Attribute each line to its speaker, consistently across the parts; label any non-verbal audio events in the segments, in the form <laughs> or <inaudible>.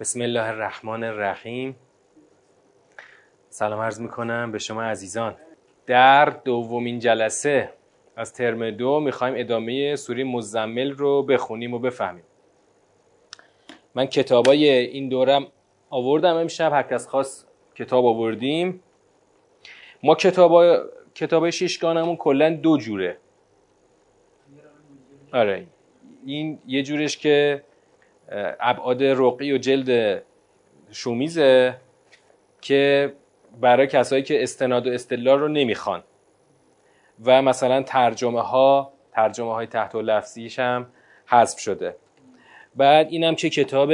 Speaker 1: بسم الله الرحمن الرحیم. سلام عرض می‌کنم به شما عزیزان. در دومین جلسه از ترم دو می‌خوایم ادامه سوری مزمل رو بخونیم و بفهمیم. من کتابای این دورم آوردم امشب هر کس خواست کتاب آوردیم. ما کتاب کتاب شیشگانمون کلا دو جوره. آره این یه جورش که ابعاد رقی و جلد شومیزه که برای کسایی که استناد و استدلال رو نمی‌خوان. و مثلا ترجمه ها ترجمه های تحت و لفظیش هم حذف شده. بعد اینم که کتاب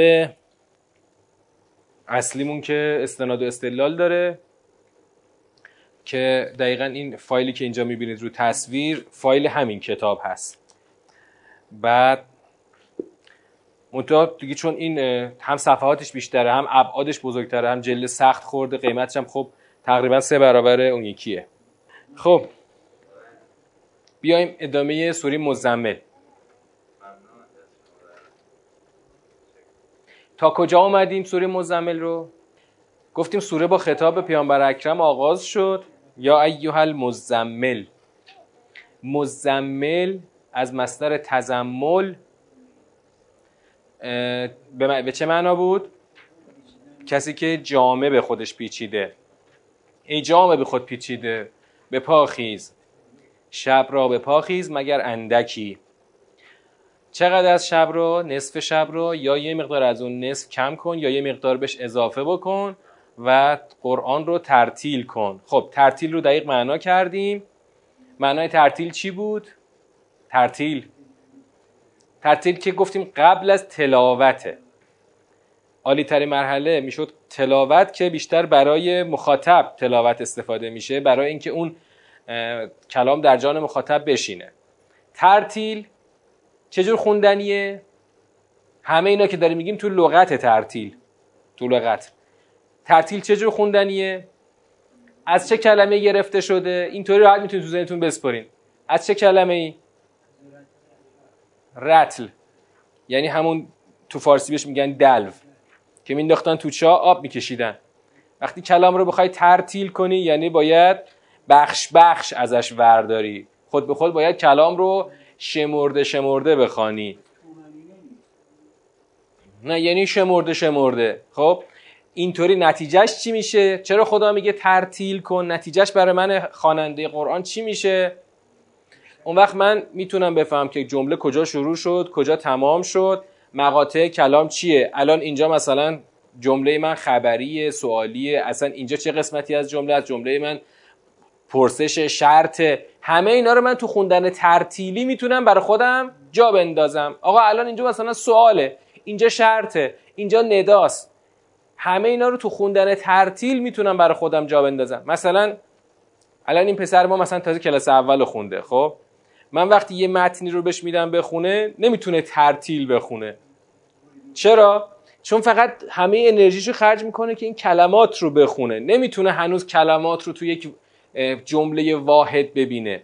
Speaker 1: اصلیمون که استناد و استدلال داره که دقیقا این فایلی که اینجا می‌بینید رو تصویر فایل همین کتاب هست. بعد منتها دیگه چون این هم صفحاتش بیشتره هم ابعادش بزرگتره هم جلد سخت خورده قیمتش هم خب تقریبا سه برابر اون یکیه. خب بیایم ادامه سوری مزمل. تا کجا اومدیم سوره مزمل رو؟ گفتیم سوره با خطاب پیامبر اکرم آغاز شد. یا ایها المزمل. مزمل از مصدر تزمل به چه معنا بود؟ کسی که جامعه به خودش پیچیده. ای جامعه به خود پیچیده. به پاخیز شب را به پاخیز مگر اندکی. چقدر از شب رو نصف شب رو یا یه مقدار از اون نصف کم کن یا یه مقدار بهش اضافه بکن و قرآن رو ترتیل کن. خب ترتیل رو دقیق معنا کردیم. معنای ترتیل چی بود؟ ترتیل. ترتیل که گفتیم قبل از تلاوته. عالی ترین مرحله می‌شد تلاوت که بیشتر برای مخاطب تلاوت استفاده میشه برای اینکه اون کلام در جان مخاطب بشینه. ترتیل چجور خوندنیه؟ همه اینا که داریم میگیم تو لغت ترتیل تو لغت. ترتیل چجور خوندنیه؟ از چه کلمه گرفته شده؟ اینطوری راحت می‌تونید تو ذهنتون بسپرین. از چه کلمه ای رتل. یعنی همون تو فارسی بهش میگن دلو که مینداختن تو چا آب میکشیدن. وقتی کلام رو بخوای ترتیل کنی یعنی باید بخش بخش ازش ورداری. خود به خود باید کلام رو شمرده شمرده بخوانی. نه یعنی شمرده شمرده. خب اینطوری نتیجهش چی میشه؟ چرا خدا میگه ترتیل کن؟ نتیجهش برای من خواننده قرآن چی میشه؟ اون وقت من می‌تونم بفهم که جمله کجا شروع شد کجا تمام شد مقاطع کلام چیه؟ الان اینجا مثلا جمله من خبریه سوالیه اصلا اینجا چه قسمتی از جمله از جمله من پرسش شرط همه اینا رو من تو خوندن ترتیلی می‌تونم برای خودم جا بندازم. آقا الان اینجا مثلا سواله اینجا شرطه اینجا نداست. همه اینا رو تو خوندن ترتیل می‌تونم برای خودم جا بندازم. مثلا الان این پسر ما مثلا تازه کلاس اول خونده خب؟ من وقتی یه متنی رو بهش میدم بخونه نمی‌تونه ترتیل بخونه. چرا؟ چون فقط همه انرژیشو خرج می‌کنه که این کلمات رو بخونه. نمی‌تونه هنوز کلمات رو تو یک جمله واحد ببینه.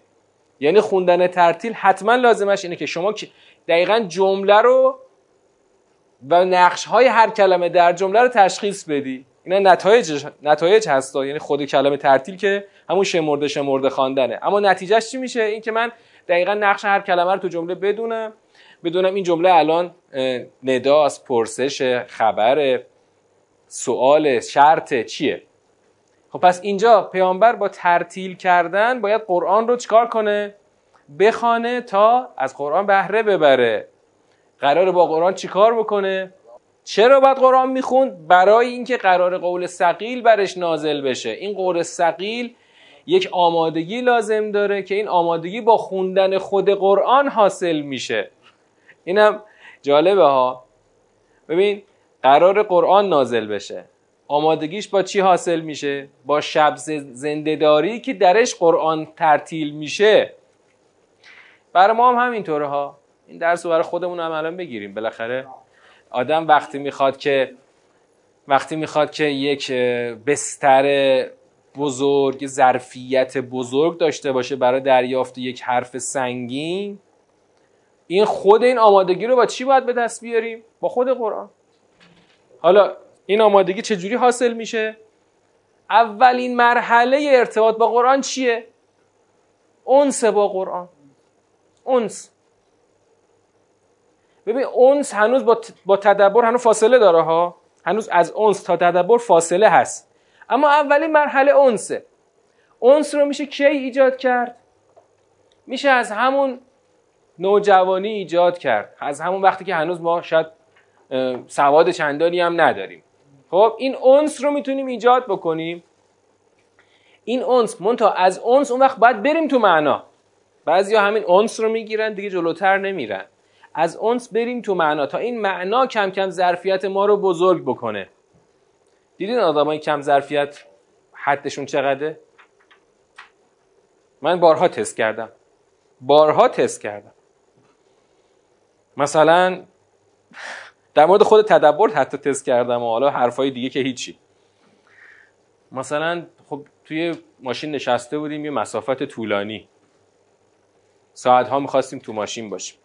Speaker 1: یعنی خوندن ترتیل حتما لازمش اینه که شما دقیقا جمله رو و نقش های هر کلمه در جمله رو تشخیص بدی. اینا نتایج نتایج هستا. یعنی خود کلمه ترتیل که همون شمرده شمرده خواندنه. اما نتیجهش چی میشه؟ این که من دقیقا نقش هر کلمه رو تو جمله بدونم. بدونم این جمله الان نداست پرسش خبر سوال شرط چیه؟ خب پس اینجا پیامبر با ترتیل کردن باید قرآن رو چکار کنه؟ بخانه تا از قرآن بهره ببره. قرار با قرآن چیکار بکنه؟ چرا باید قرآن می‌خوند؟ برای اینکه قرار قول سقیل برش نازل بشه. این قول سقیل یک آمادگی لازم داره که این آمادگی با خوندن خود قرآن حاصل میشه. اینم جالبه ها. ببین قرار قرآن نازل بشه. آمادگیش با چی حاصل میشه؟ با شب زندهداری که درش قرآن ترتیل میشه. برای ما هم همینطوره ها. این درس رو برای خودمون هم الان بگیریم. بالاخره آدم وقتی می‌خواد که وقتی می‌خواد که یک بستر بزرگ ظرفیت بزرگ داشته باشه برای دریافت یک حرف سنگین. این خود این آمادگی رو با چی باید به دست بیاریم؟ با خود قرآن. حالا این آمادگی چجوری حاصل میشه؟ اولین مرحله ارتباط با قرآن چیه؟ اونس با قرآن. اونس. ببین اونس هنوز با, تدبر هنوز فاصله داره ها. هنوز از اونس تا تدبر فاصله هست. اما اولین مرحله اونسه اونس رو میشه کی ایجاد کرد؟ میشه از همون نوجوانی ایجاد کرد. از همون وقتی که هنوز ما شاید سواد چندانی هم نداریم. خب این اونس رو می‌تونیم ایجاد بکنیم. این اونس مونتا از اونس اون وقت باید بریم تو معنا. بعضیا همین اونس رو می‌گیرن دیگه جلوتر نمیرن. از اونس بریم تو معنا تا این معنا کم کم ظرفیت ما رو بزرگ بکنه. دیدین آدمای کم ظرفیت حدشون چقدره؟ من بارها تست کردم. بارها تست کردم. مثلا در مورد خود تدبر حتی تست کردم و حالا حرفای دیگه که هیچی. مثلا خب توی ماشین نشسته بودیم یه مسافت طولانی. ساعت ها می‌خواستیم تو ماشین باشیم.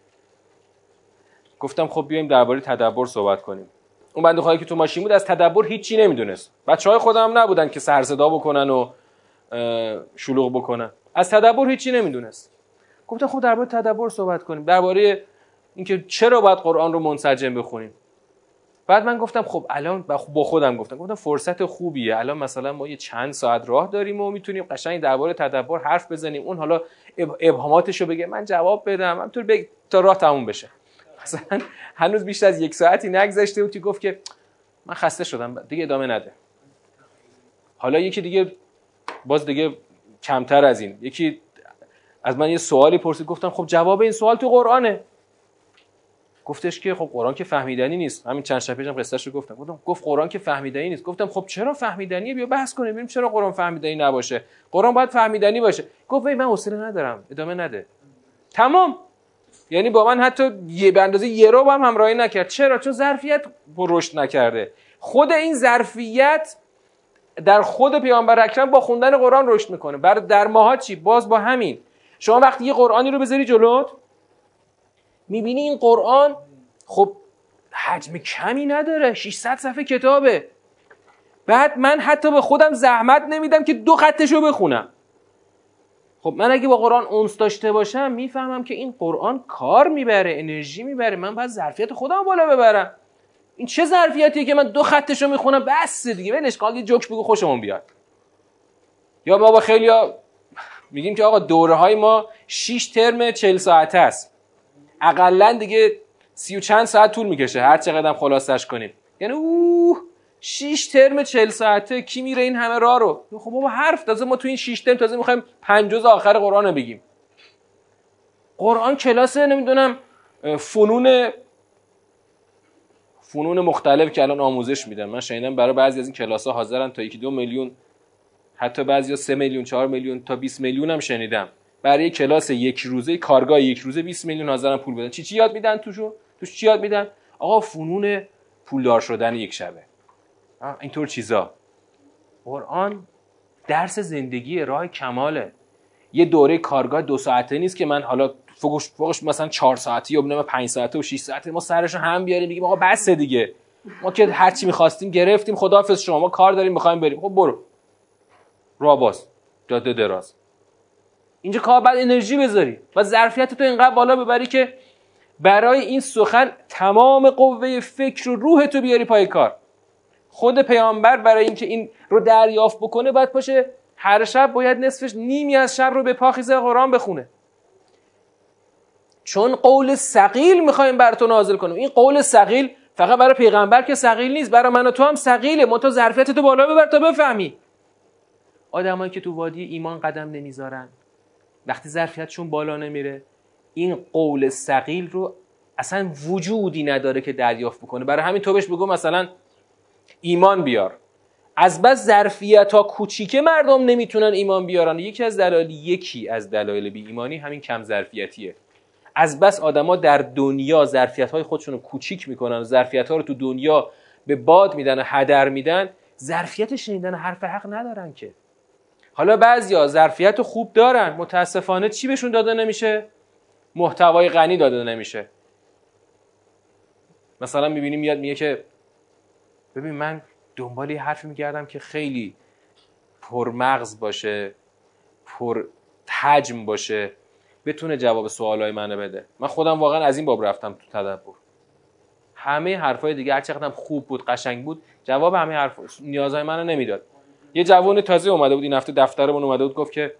Speaker 1: گفتم خب بیایم درباره تدبر صحبت کنیم. اون بنده خواهی که تو ماشین بود از تدبر هیچی نمی‌دونست. بچه های خودم نبودن که سرصدا بکنن و شلوغ بکنن. از تدبر هیچی نمی‌دونست. گفتم خب درباره تدبر صحبت کنیم. درباره اینکه چرا باید قرآن رو منسجم بخونیم. بعد من گفتم خب الان با خودم گفتم. گفتم فرصت خوبیه. الان مثلا ما یه چند ساعت راه داریم و می‌تونیم قشنگ درباره تدبر حرف بزنیم. اون حالا ابهاماتش رو بگه. من جواب بدم. همینطور بگ... تا راه تموم بشه. مثلا هنوز بیشتر از یک ساعتی نگذشته بود که گفت که من خسته شدم دیگه ادامه نده. حالا یکی دیگه باز دیگه کمتر از این. یکی از من یه سوالی پرسید گفتم خب جواب این سوال تو قرآنه. گفتش که خب قرآن که فهمیدنی نیست. همین چند شب پیشم قصهش رو گفتم. گفتم گفت قرآن که فهمیدنی نیست. گفتم خب چرا فهمیدنیه؟ بیا بحث کنیم ببینیم چرا قرآن فهمیدنی نباشه. قرآن باید فهمیدنی باشه. گفت من حوصله ندارم. ادامه نده. تمام. یعنی با من حتی یه به اندازه یه رو هم همراهی نکرد. چرا؟ چون ظرفیت رشد نکرده. خود این ظرفیت در خود پیامبر اکرم با خوندن قرآن رشد می‌کنه. بر در ماها چی؟ باز با همین. شما وقتی یه قرآنی رو بذاری جلوت می‌بینی این قرآن خب حجم کمی نداره. 600 صفحه کتابه. بعد من حتی به خودم زحمت نمیدم که دو خطش رو بخونم. خب من اگه با قرآن اونس داشته باشم می‌فهمم که این قرآن کار می‌بره انرژی می‌بره. من باید ظرفیت خودم بالا ببرم. این چه ظرفیتیه که من دو خطش رو می‌خونم؟ بس دیگه. ولش کن جوک بگو خوشمون بیاد. یا ما با خیلی میگیم که آقا دوره های ما 6 ترم 40 ساعته است. اقلا دیگه سی و چند ساعت طول می‌کشه. هر چقدر خلاصش کنیم. یعنی اوه! شیش ترم چل ساعته کی میره این همه راه رو؟ خب بابا حرف تازه ما تو این شیش ترم تازه می‌خوایم پنج جز آخر قرآن رو بگیم. قرآن کلاسه نمی‌دونم فنون فنون مختلف که الان آموزش میدن. من شنیدم برای بعضی از این کلاس ها حاضرن تا یکی دو میلیون حتی بعضی سه میلیون چهار میلیون تا 20 میلیون هم شنیدم. برای کلاس یک روزه کارگاه یک روزه 20 میلیون حاضرن پول بدن. چی چی یاد میدن توشو توش چی یاد میدن؟ آقا فنون پولدار شدن یک شبه. اینطور چیزا. قرآن درس زندگی راه کماله. یه دوره کارگاه دو ساعته نیست که من حالا فوقش, فوقش مثلا چهار ساعتی یا بنام پنج ساعته و 6 ساعته ما سرش هم بیاریم بگیم آقا بس دیگه. ما که هر چی می‌خواستیم گرفتیم. خداحافظ شما. ما کار داریم می‌خوایم بریم. خب برو. راه باز. جاده دراز. اینجا کار بعد انرژی بذاری و ظرفیت تو اینقدر بالا ببری که برای این سخن تمام قوه فکر و روح تو بیاری پای کار. خود پیامبر برای اینکه این رو دریافت بکنه باید پاشه هر شب باید نصفش نیمی از شب رو به پاخیزه قرآن بخونه. چون قول سقیل می‌خوایم بر تو نازل کنیم این قول سقیل فقط برای پیغمبر که سقیل نیست برای من و تو هم سقیله منتها ظرفیت تو بالا ببر تا بفهمی. آدمایی که تو وادی ایمان قدم نمی‌ذارن. وقتی ظرفیتشون بالا نمیره این قول سقیل رو اصلا وجودی نداره که دریافت بکنه. برای همین تو بهش بگو مثلا ایمان بیار. از بس ظرفیت ها کوچیکه مردم نمی‌تونن ایمان بیارن. یکی از دلایل یکی از دلایل بی ایمانی همین کم ظرفیتیه. از بس آدما در دنیا ظرفیت های خودشون رو کوچیک می‌کنن ظرفیت ها رو تو دنیا به باد میدن و هدر میدن. ظرفیت شنیدن حرف حق ندارن که. حالا بعضیا ظرفیت خوب دارن. متاسفانه چی بهشون داده نمیشه؟ محتوای غنی داده نمیشه. مثلا می‌بینیم میاد میگه که ببین من دنبال یه حرفی میگردم که خیلی پرمغز باشه پر حجم باشه بتونه جواب سوالای منو بده. من خودم واقعا از این باب رفتم تو تدبر. همه حرفای دیگه هر چقدر خوب بود قشنگ بود جواب همه حرف نیازهای منو نمی‌داد. یه جوان تازه اومده بود این هفته دفترمون اومده بود گفت که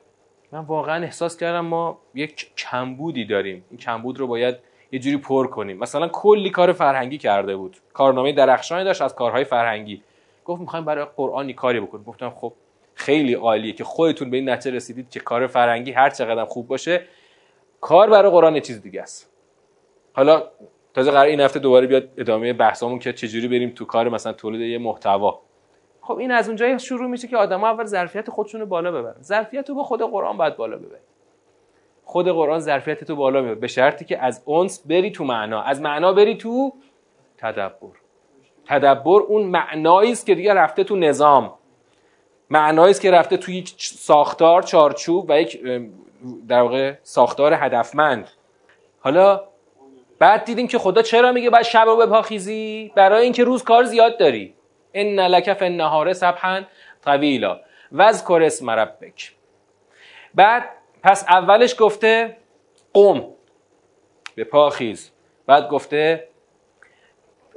Speaker 1: من واقعا احساس کردم ما یک کمبودی داریم. این کمبود رو باید یه جوری پر کنیم. مثلا کلی کار فرهنگی کرده بود. کارنامه درخشانی داشت از کارهای فرهنگی. گفت می‌خوایم برای قرآنی کاری بکنیم. گفتم خب خیلی عالیه که خودتون به این نتیجه رسیدید که کار فرهنگی هر چقدر خوب باشه کار برای قرآن چیز دیگه است. حالا تازه قرار این هفته دوباره بیاد ادامه بحثمون که چجوری بریم تو کار مثلا تولید یه محتوا. خب این از اونجایی شروع میشه که آدما اول ظرفیت خودشون رو بالا ببرن. ظرفیت رو با خود قرآن باید بالا ببری خود قرآن ظرفیت تو بالا می‌بره به شرطی که از اونس بری تو معنا. از معنا بری تو تدبر. تدبر اون معنایی است که دیگه رفته تو نظام. معنایی است که رفته تو یک ساختار چارچوب و یک در واقع ساختار هدفمند. حالا بعد دیدیم که خدا چرا میگه باید شب رو بپاخیزی؟ برای اینکه روز کار زیاد داری. ان لک فی النهار سبحا طویلا. واذکر اسم ربک. بعد پس اولش گفته قوم. به پاخیز بعد گفته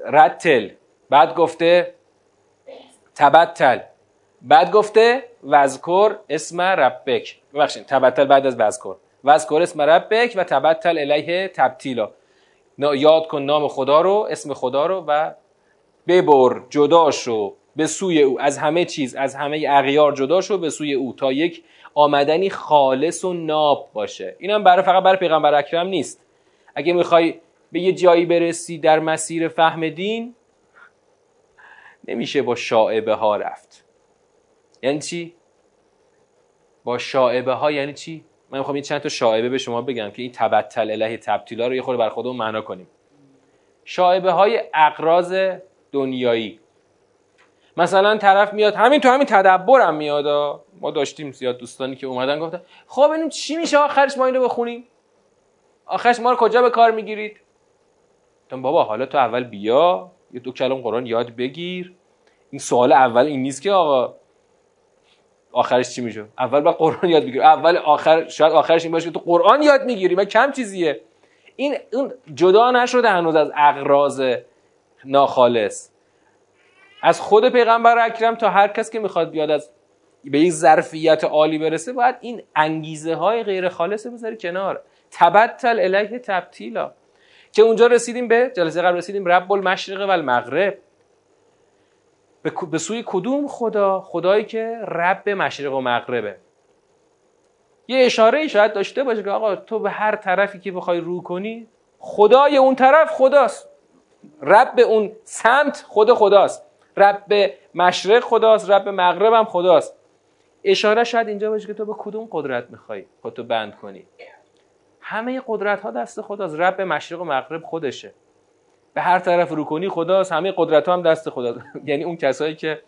Speaker 1: رتل. بعد گفته تبتل. بعد گفته وذکر اسم ربک. ببخشید تبتل بعد از وذکر. وذکر اسم ربک و تبتل الیه تبتیلا. یاد کن نام خدا رو اسم خدا رو و ببر جدا شو. به سوی او. از همه چیز از همه اغیار جدا شو به سوی او. تا یک آمدنی خالص و ناب باشه. اینم برای فقط برای پیغمبر اکرم نیست. اگه می‌خوای به یه جایی برسی در مسیر فهم دین نمیشه با شاعبه ها رفت. یعنی چی؟ با شاعبه ها یعنی چی؟ من می‌خوام این چند تا شاعبه به شما بگم که این تبتل الهی تبتیلا رو یه خورده بر خودمون معنا کنیم. شاعبه های اقراض دنیایی. مثلا طرف میاد همین تو همین تدبرم میاد ما داشتیم زیاد دوستانی که اومدن گفتن خب ببینیم چی میشه آخرش ما اینو بخونیم. آخرش ما رو کجا به کار می‌گیرید؟ بابا حالا تو اول بیا یه دو کلام قرآن یاد بگیر. این سوال اول این نیست که آقا. آخرش چی میشه؟ اول با قرآن یاد بگیر اول آخر شاید آخرش این باشه که تو قرآن یاد می‌گیری و کم چیزیه. این اون جدا نشده هنوز از اقراض ناخالص. از خود پیغمبر اکرم تا هر کس که می‌خواد بیاد از به یک ظرفیت عالی برسه باید این انگیزه های غیر خالص بذاری کنار. تبتل الیه تبتیلا. که اونجا رسیدیم به جلسه قبل رسیدیم رب المشرق و المغرب. به سوی کدوم خدا؟ خدایی که رب مشرق و مغربه. یه اشاره ای شاید داشته باشه که آقا تو به هر طرفی که بخوای رو کنی خدای اون طرف خداست. رب اون سمت خود خداست. رب مشرق خداست رب مغرب هم خداست. اشاره شاید اینجا باشه که تو به کدوم قدرت می‌خوای خودتو بند کنی. همه قدرت ها دست خداست رب مشرق و مغرب خودشه. به هر طرف رو کنی خداست همه قدرت ها هم دست خداست <laughs> یعنی اون کسایی که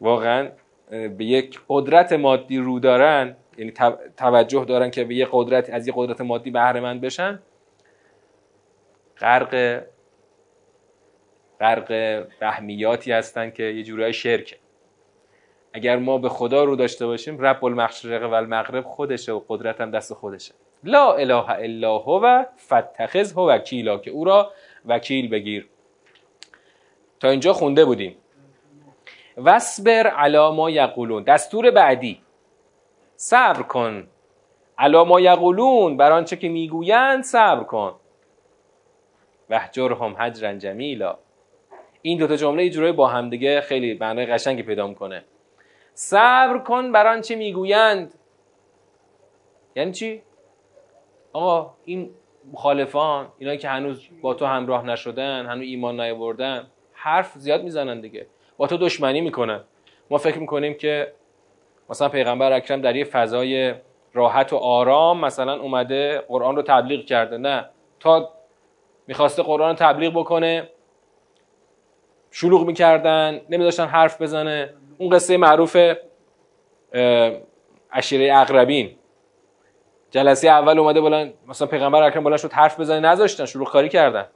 Speaker 1: واقعا به یک قدرت مادی رو دارن یعنی توجه دارن که به یک قدرت از یک قدرت مادی بهره مند بشن غرق غرق بهمیاتی هستن که یه جورای شرکه. اگر ما به خدا رو داشته باشیم رب المشرق و المغرب خودشه و قدرت هم دست خودشه. لا اله الا هو فتخذ هو وکیلا که او را وکیل بگیر. تا اینجا خونده بودیم. وصبر علا ما یقولون. دستور بعدی. صبر کن. علا ما یقولون. بر آنچه که می‌گویند صبر کن. وحجرهم حجرا جمیلا. این دوتا جمله یه با همدیگه خیلی معنای قشنگی پیدا می‌کنه. صبر کن بر آنچه می‌گویند. یعنی چی؟ آقا این مخالفان اینایی که هنوز با تو همراه نشدن هنوز ایمان نیاوردن حرف زیاد می‌زنن دیگه. با تو دشمنی می‌کنن. ما فکر می‌کنیم که مثلا پیغمبر اکرم در یه فضای راحت و آرام مثلا اومده قرآن رو تبلیغ کرده. نه. تا می‌خواسته قرآن رو تبلیغ بکنه شلوغ می‌کردن نمیداشتن حرف بزنه. اون قصه معروف عشیره اقربین. جلسه اول اومده بلند مثلا پیغمبر اکرم بلند شد حرف بزنه نذاشتن شروع کاری کردن.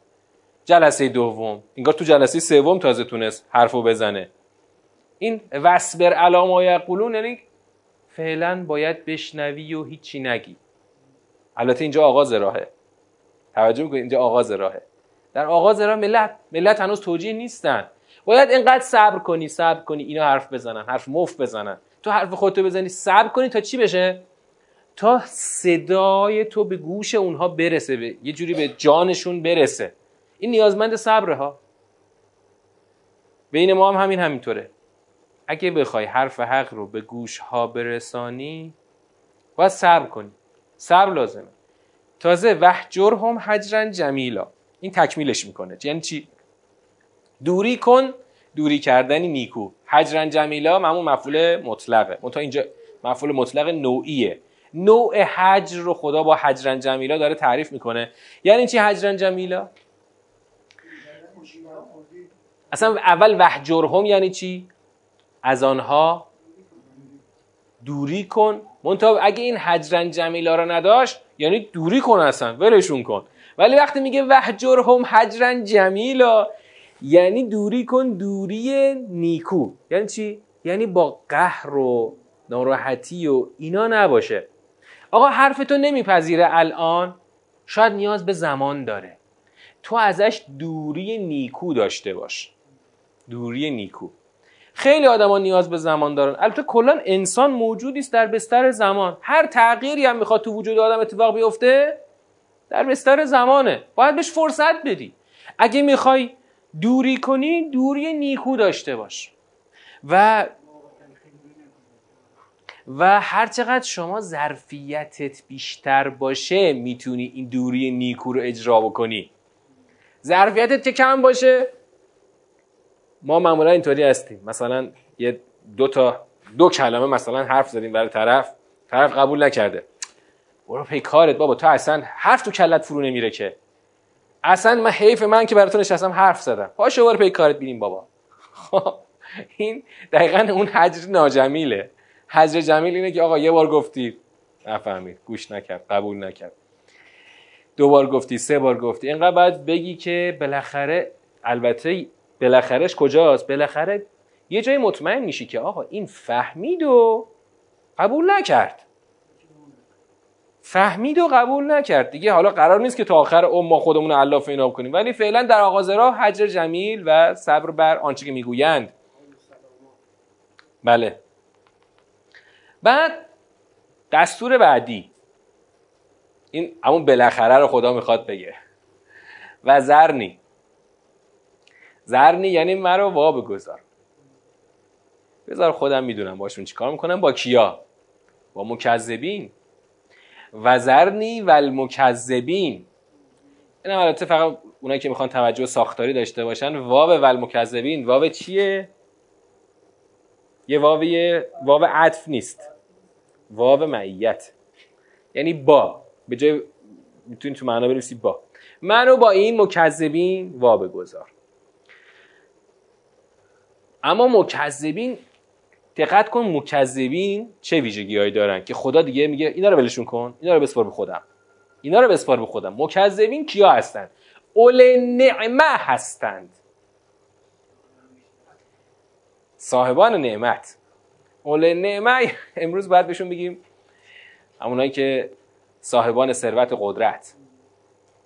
Speaker 1: جلسه دوم انگار تو جلسه سوم تازه تونست حرفو بزنه. این وسبر علا یقولون یعنی فعلا باید بشنوی و هیچی نگی. البته اینجا آغاز راهه. توجه می‌کنید اینجا آغاز راهه. در آغاز راه ملت ملت هنوز توجیه نیستن. باید اینقدر صبر کنی صبر کنی اینا حرف بزنن حرف مف بزنن. تو حرف خودتو بزنی صبر کنی تا چی بشه؟ تا صدای تو به گوش اونها برسه به یه جوری به جانشون برسه. این نیازمند صبره ها. بین ما هم همین همینطوره. اگه بخوای حرف حق رو به گوش ها برسانی باید صبر کنی. صبر لازمه. تازه وحجرهم حجرا جمیلا. این تکمیلش می‌کنه. یعنی چی؟ دوری کن دوری کردنی نیکو. حجرا جمیلا معمول مفعول مطلقه. منتها اینجا مفعول مطلق نوعیه. نوع حجر رو خدا با حجرا جمیلا داره تعریف می‌کنه. یعنی چی حجرا جمیلا؟ اصلا اول وحجرهم یعنی چی؟ از آنها دوری کن. منتها اگه این حجرا جمیلا رو نداشت یعنی دوری کن اصلا ولشون کن. ولی وقتی میگه وحجرهم حجرا جمیلا یعنی دوری کن دوری نیکو. یعنی چی؟ یعنی با قهر و ناراحتی و اینا نباشه. آقا حرف تو نمیپذیره الان؟ شاید نیاز به زمان داره. تو ازش دوری نیکو داشته باش. دوری نیکو. خیلی آدما نیاز به زمان دارن. البته کلا انسان موجودی است در بستر زمان. هر تغییری هم می‌خواد تو وجود آدم اتفاق بیفته در بستر زمانه. باید بهش فرصت بدی. اگه می‌خوای دوری کنی دوری نیکو داشته باش. و و هر چقدر شما ظرفیتت بیشتر باشه می‌تونی این دوری نیکو رو اجرا بکنی. ظرفیتت که کم باشه. ما معمولا اینطوری هستیم. مثلا یه دو تا دو کلمه مثلا حرف زدیم برای طرف طرف قبول نکرده. برو پی کارت بابا تو اصلا حرف تو کلت فرو نمیره که. اصلا من حیف من که برای تو نشستم حرف زدم. پاشو برو پی کارت بینیم بابا. خب، این دقیقا اون حجر ناجمیله. حجر جمیل اینه که آقا یه بار گفتی. نفهمید. گوش نکرد قبول نکرد. دو بار گفتی سه بار گفتی. اینقدر باید بگی که بالاخره البته بالاخرهش کجاست؟ بالاخره یه جای مطمئن میشی که آقا این فهمید و قبول نکرد. فهمید و قبول نکرد. دیگه حالا قرار نیست که تا آخر عمر ما خودمون رو علاف کنیم. ولی فعلا در آغاز راه حجر جمیل و صبر بر آنچه که می‌گویند. بله. بعد دستور بعدی. این همون بالاخره رو خدا می‌خواد بگه. و زرنی. زرنی یعنی مرا وا بگذار. بذار خودم می‌دونم باشون چیکار می‌کنم. با کیا؟ با مکذبین. و زرنی و المکذبین این البته فقط اونایی که می‌خوان توجه ساختاری داشته باشن واو و المکذبین واو چیه؟ یه واو واو عطف نیست. واو معیت. یعنی با. به جای می‌تونی تو معنا بنویسی با. منو با این مکذبین وا بگذار. اما مکذبین دقت کن مکذبین چه ویژگیهایی دارن که خدا دیگه میگه اینا رو ولشون کن اینا رو بسپار به خودم. اینا رو بسپار به خودم. مکذبین کیا هستند اول نعمه هستند. صاحبان نعمت. اول نعمه امروز باید بهشون بگیم همونایی که صاحبان ثروت قدرت.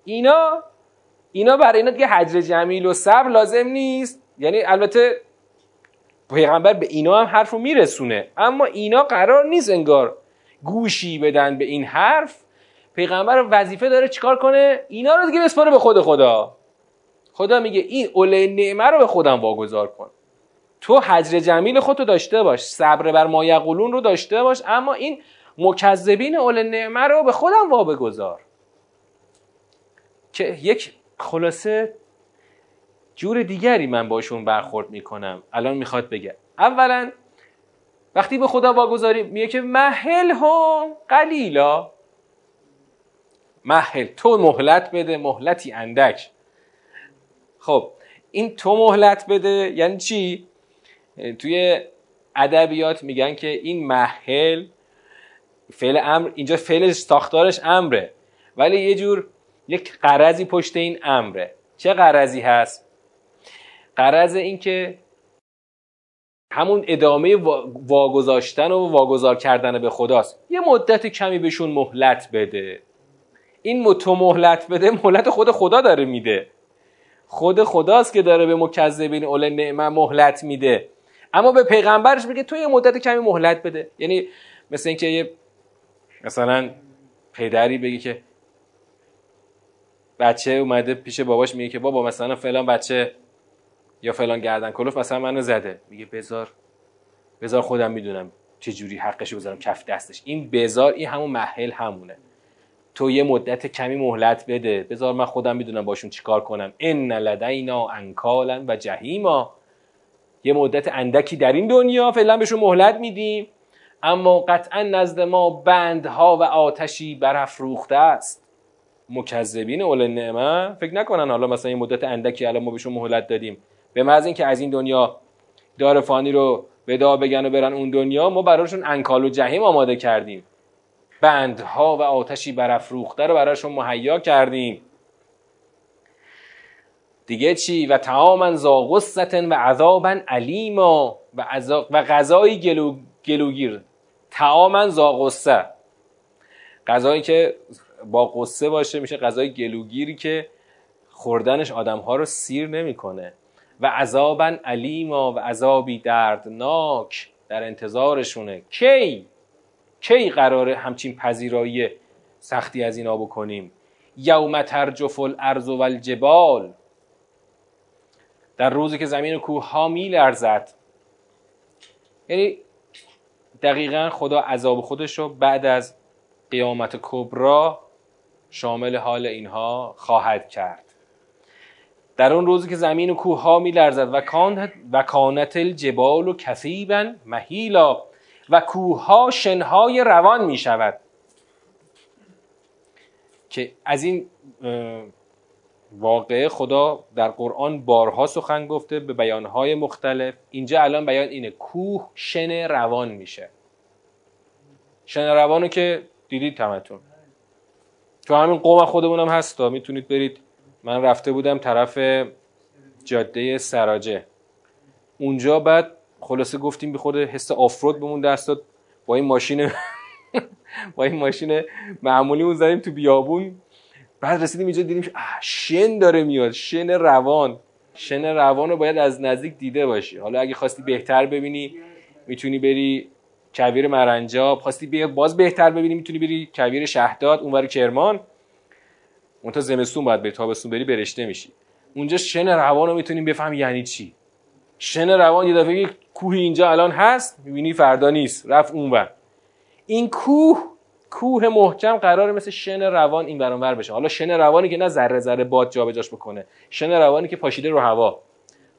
Speaker 1: اینا اینا برای اینا دیگه حجر جمیل و صبر لازم نیست. یعنی البته پیغمبر به اینا هم حرف رو میرسونه. اما اینا قرار نیست انگار گوشی بدن به این حرف. پیغمبر وظیفه داره چیکار کنه؟ اینا رو دیگه بسپاره به خود خدا. خدا میگه این اوله نعمه رو به خودم واگذار کن. تو حجر جمیل خودتو داشته باش صبر بر مایقولون رو داشته باش اما این مکذبین اول نعمه رو به خودم وا بگذار که یک خلاصه جور دیگری من باشون برخورد می‌کنم. الان می‌خواد بگه. اولا وقتی به خدا واگذاری میگه که محل هم قلیلا. محل تو مهلت بده مهلتی اندک. خب این تو مهلت بده یعنی چی؟ توی ادبیات میگن که این محل فعل امر اینجا فعل ساختارش امره. ولی یه جور یک قرضی پشت این امره. چه قرضی هست؟ قرض این که همون ادامه واگذاشتن و واگذار کردن به خداست. یه مدت کمی بهشون مهلت بده. این تو مهلت بده مهلت خود خدا داره میده. خود خداست که داره به مکذبین اول نعمه مهلت میده. اما به پیغمبرش میگه تو یه مدت کمی مهلت بده. یعنی مثل اینکه یه مثلا پدری بگه که بچه اومده پیش باباش میگه که بابا مثلا فلان بچه یا فلان گردن کلوف مثلا منو زده. میگه بزار بزار خودم می‌دونم چه جوری حقش بذارم کف دستش. این بزار این همون محل همونه. تو یه مدت کمی مهلت بده. بذار من خودم می‌دونم باشون چیکار کنم. ان لدینا انکالا و جهیما یه مدت اندکی در این دنیا فعلا بهشون مهلت میدیم. اما قطعا نزد ما بندها و آتشی برافروخته است. مکذبین اول نعمه. فکر نکنن حالا مثلا این مدت اندکی الان ما بهشون مهلت دادیم. به محض اینکه از این دنیا دار فانی رو ودا بگن و برن اون دنیا ما براشون انکال و جهیم آماده کردیم. بندها و آتشی برافروخته رو براشون مهیا کردیم. دیگه چی؟ و تعامن زا و عذابا علیما و, و غذایی گلو... گلوگیر. تعامن زا غصه غذایی که با قصه باشه میشه غذای گلوگیری که خوردنش آدمها رو سیر نمی‌کنه. و عذابا علیما و عذابی دردناک در انتظارشونه. کی؟ کی قراره همچین پذیرایی سختی از اینا بکنیم؟ یوم ترجف الارض و الجبال در روزی که زمین و کوه ها میلرزد. یعنی دقیقا خدا عذاب خودش رو بعد از قیامت کبرا شامل حال اینها خواهد کرد. در اون روزی که زمین و کوه ها می لرزد و کانت, و کانت الجبال و کثیبا مهیلا و کوه ها شنهای روان می شود که از این واقعه خدا در قرآن بارها سخن گفته به بیانهای مختلف. اینجا الان بیان اینه کوه شن روان میشه. شن روانو که دیدید تمتون تو همین قوم خودمونم هست می‌تونید برید من رفته بودم طرف جاده سراجه. اونجا بعد خلاصه گفتیم به حس آفرود بمون دست داد. با این ماشین <laughs> با این ماشین معمولی اون زدیم تو بیابون. بعد رسیدیم اینجا دیدیم شن داره میاد. شن روان. شن روان رو باید از نزدیک دیده باشی. حالا اگه خواستی بهتر ببینی می‌تونی بری کویر مرنجاب. خواستی باز بهتر ببینی می‌تونی بری کویر شهداد اونور کرمان. تا زمستون باید به تابستون بری برشته میشی. اونجا شن روان رو می‌تونیم بفهمی یعنی چی. شن روان یه دفعه کوه اینجا الان هست می‌بینی فردا نیست. رفت اونور این کوه کوه محکم قراره مثل شن روان این برانور بشه. حالا شن روانی که نه ذره ذره باد جابجاش بکنه. شن روانی که پاشیده رو هوا.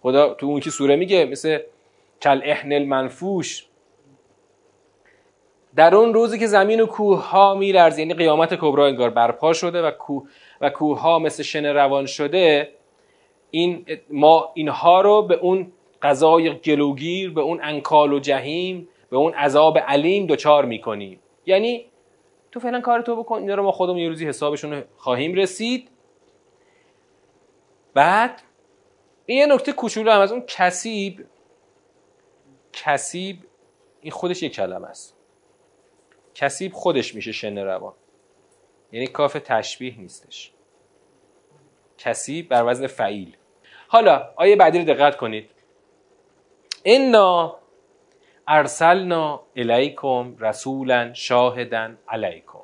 Speaker 1: خدا تو اون که سوره میگه؟ مثل کل احنل منفوش در اون روزی که زمین و کوه ها میلرز یعنی قیامت کبرا انگار برپا شده و کوه و کوه ها مثل شن روان شده این ما اینها رو به اون غذای گلوگیر به اون انکال و جهیم به اون عذاب علیم دچار می‌کنیم. یعنی تو فعلا کار تو بکن اینا رو ما خودمون یه روزی حسابشون خواهیم رسید. بعد این یه نکته کوچولو هم از اون کسیب کسیب این خودش یک کلمه است. کسیب خودش میشه شن روان. یعنی کاف تشبیه نیستش. کسیب بر وزن فعیل. حالا آیه بعدی رو دقت کنید. انا ارسلنا الیکم رسولا شاهدا علیکم.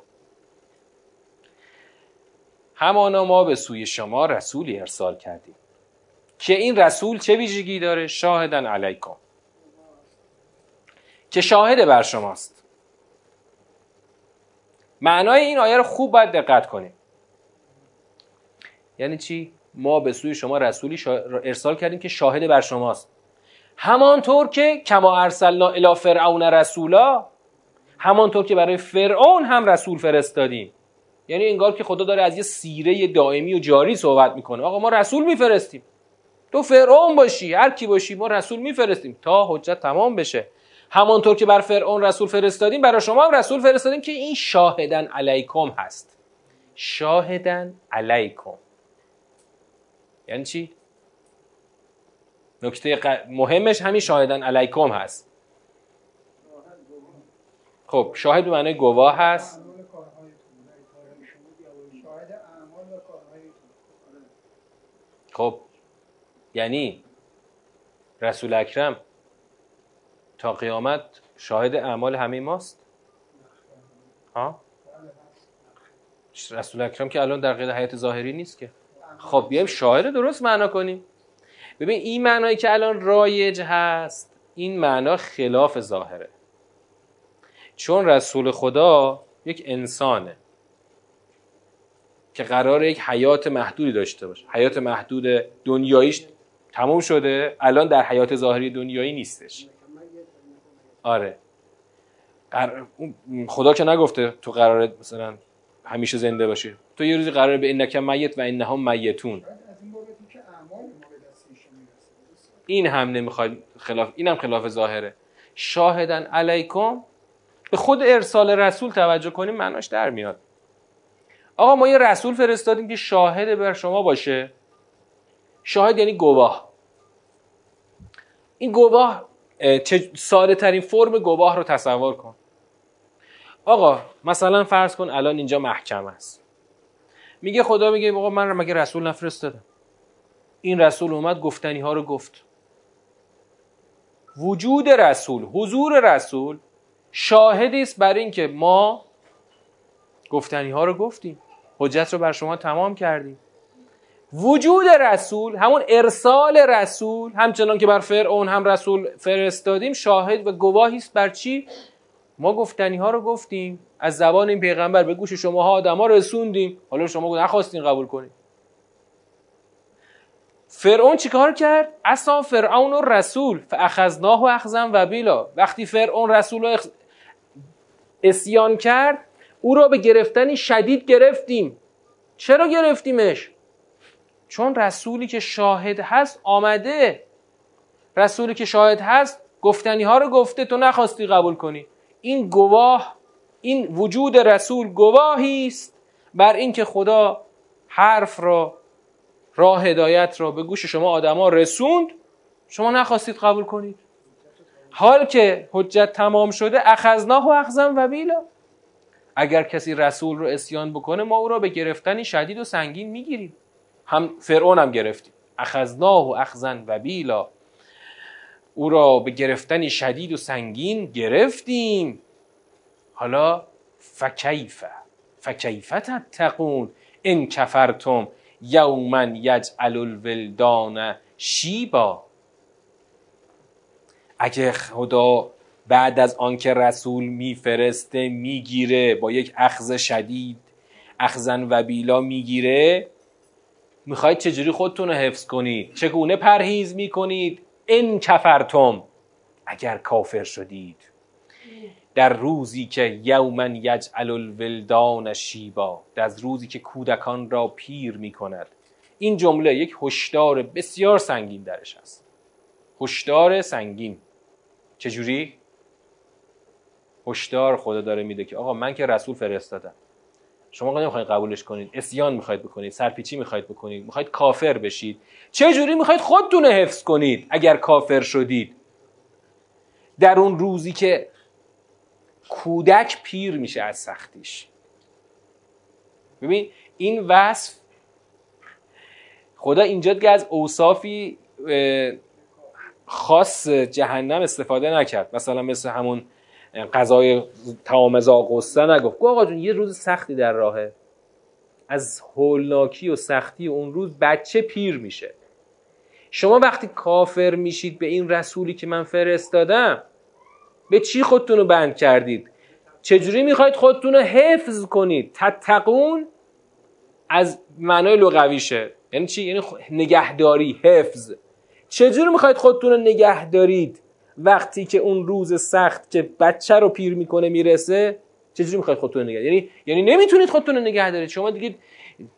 Speaker 1: همانا ما به سوی شما رسولی ارسال کردیم. که این رسول چه ویژگی داره؟ شاهدن علیکم. که شاهد بر شماست. معنای این آیه رو خوب باید دقت کنیم. یعنی چی؟ ما به سوی شما رسولی ارسال کردیم که شاهد بر شماست. همانطور که کما ارسلنا الی فرعون رسولا همانطور که برای فرعون هم رسول فرستادیم. یعنی انگار که خدا داره از یه سیره دائمی و جاری صحبت می‌کنه. آقا ما رسول میفرستیم. تو فرعون باشی هر کی باشی ما رسول میفرستیم. تا حجت تمام بشه. همانطور که بر فرعون رسول فرستادیم برای شما هم رسول فرستادیم که این شاهدن علیکم هست. شاهدن علیکم. یعنی چی؟ نکته مهمش همین شاهدن علیکم هست. خب شاهد به معنای گواه هست. خب یعنی رسول اکرم تا قیامت شاهد اعمال همه ماست؟ ها؟ رسول اکرم که الان در قید حیات ظاهری نیست که. خب بیایم شاهد درست معنا کنیم. ببین این معنایی که الان رایج هست این معنا خلاف ظاهره. چون رسول خدا یک انسانه که قرار یک حیات محدودی داشته باشه. حیات محدود دنیاییش تموم شده الان در حیات ظاهری دنیایی نیستش. آره. خدا که نگفته تو قراره مثلا همیشه زنده باشی تو یه روزی قراره به اینکه میت و اینها میتون. این هم نمی‌خواد خلاف این هم خلاف ظاهره. شاهدن علیکم به خود ارسال رسول توجه کنیم معناش در میاد. آقا ما یه رسول فرستادیم که شاهد بر شما باشه. شاهد یعنی گواه. این گواه ساده ترین فرم گواه رو تصور کن. آقا مثلا فرض کن الان اینجا محکم است. میگه خدا میگه آقا من مگه رسول نفرستادم؟ این رسول اومد گفتنی ها رو گفت. وجود رسول حضور رسول شاهدی است بر اینکه ما گفتنی ها رو گفتیم. حجت رو بر شما تمام کردیم. وجود رسول همون ارسال رسول همچنان که بر فرعون هم رسول فرستادیم شاهد و گواهی است بر چی؟ ما گفتنی ها رو گفتیم از زبان این پیغمبر به گوش شما ها آدم ها رسوندیم. حالا شما نخواستین قبول کنید فرعون چیکار کرد؟ اصلا فرعون و رسول فاخذناه و اخذن و بیلا وقتی فرعون رسول رو اسیان کرد او را به گرفتنی شدید گرفتیم. چرا گرفتیمش؟ چون رسولی که شاهد هست آمده. رسولی که شاهد هست گفتنی ها رو گفته تو نخواستی قبول کنی. این گواه این وجود رسول گواهی است بر اینکه خدا حرف را راه هدایت را به گوش شما آدما رسوند. شما نخواستید قبول کنید. حال که حجت تمام شده اخذناه و اخذن و بیلا اگر کسی رسول رو اسیان بکنه ما او را به گرفتنی شدید و سنگین می‌گیریم. هم فرعون هم گرفتیم. اخذناه و اخذن و بیلا او را به گرفتنی شدید و سنگین گرفتیم. حالا فکیف فکیف تتقون. ان کفرتم یوما یجعل الولدان شیبا. اگه خدا بعد از آنکه رسول میفرسته می‌گیره با یک اخذ شدید اخزن و بیلا می‌گیره می‌خواید چجوری خودتون رو حفظ کنید؟ چگونه پرهیز می‌کنید؟ ان کفرتم. اگر کافر شدید. در روزی که یوما یجعل الولدان شیبا در روزی که کودکان را پیر می‌کند. این جمله یک هشدار بسیار سنگین درش هست هشدار سنگین. چجوری؟ هشدار خدا داره میده که آقا من که رسول فرستادم. شما نمی‌خواید قبولش کنید؟ اسیان می‌خواید بکنید؟ سرپیچی می‌خواید بکنید؟ می‌خواید کافر بشید؟ چه جوری می‌خواید خودتون حفظ کنید اگر کافر شدید؟ در اون روزی که کودک پیر میشه از سختیش. ببین این وصف خدا اینجا دیگه از اوصافی خاص جهنم استفاده نکرد. مثلا مثل همون غذای تمام قصه نگفت. گفت آقا جون یه روز سختی در راهه. از هولناکی و سختی اون روز بچه پیر میشه. شما وقتی کافر میشید به این رسولی که من فرستادم به چی خودتون رو بند کردید؟ چجوری می‌خواید خودتون رو حفظ کنید؟ تتقون از معنای لغویشه. یعنی چی؟ یعنی نگهداری حفظ. چجوری می‌خواید خودتون رو نگه دارید وقتی که اون روز سخت که بچه رو پیر می‌کنه می‌رسه چجوری می‌خواید خودتون نگه یعنی یعنی نمی‌تونید خودتون نگه دارید. شما دیگه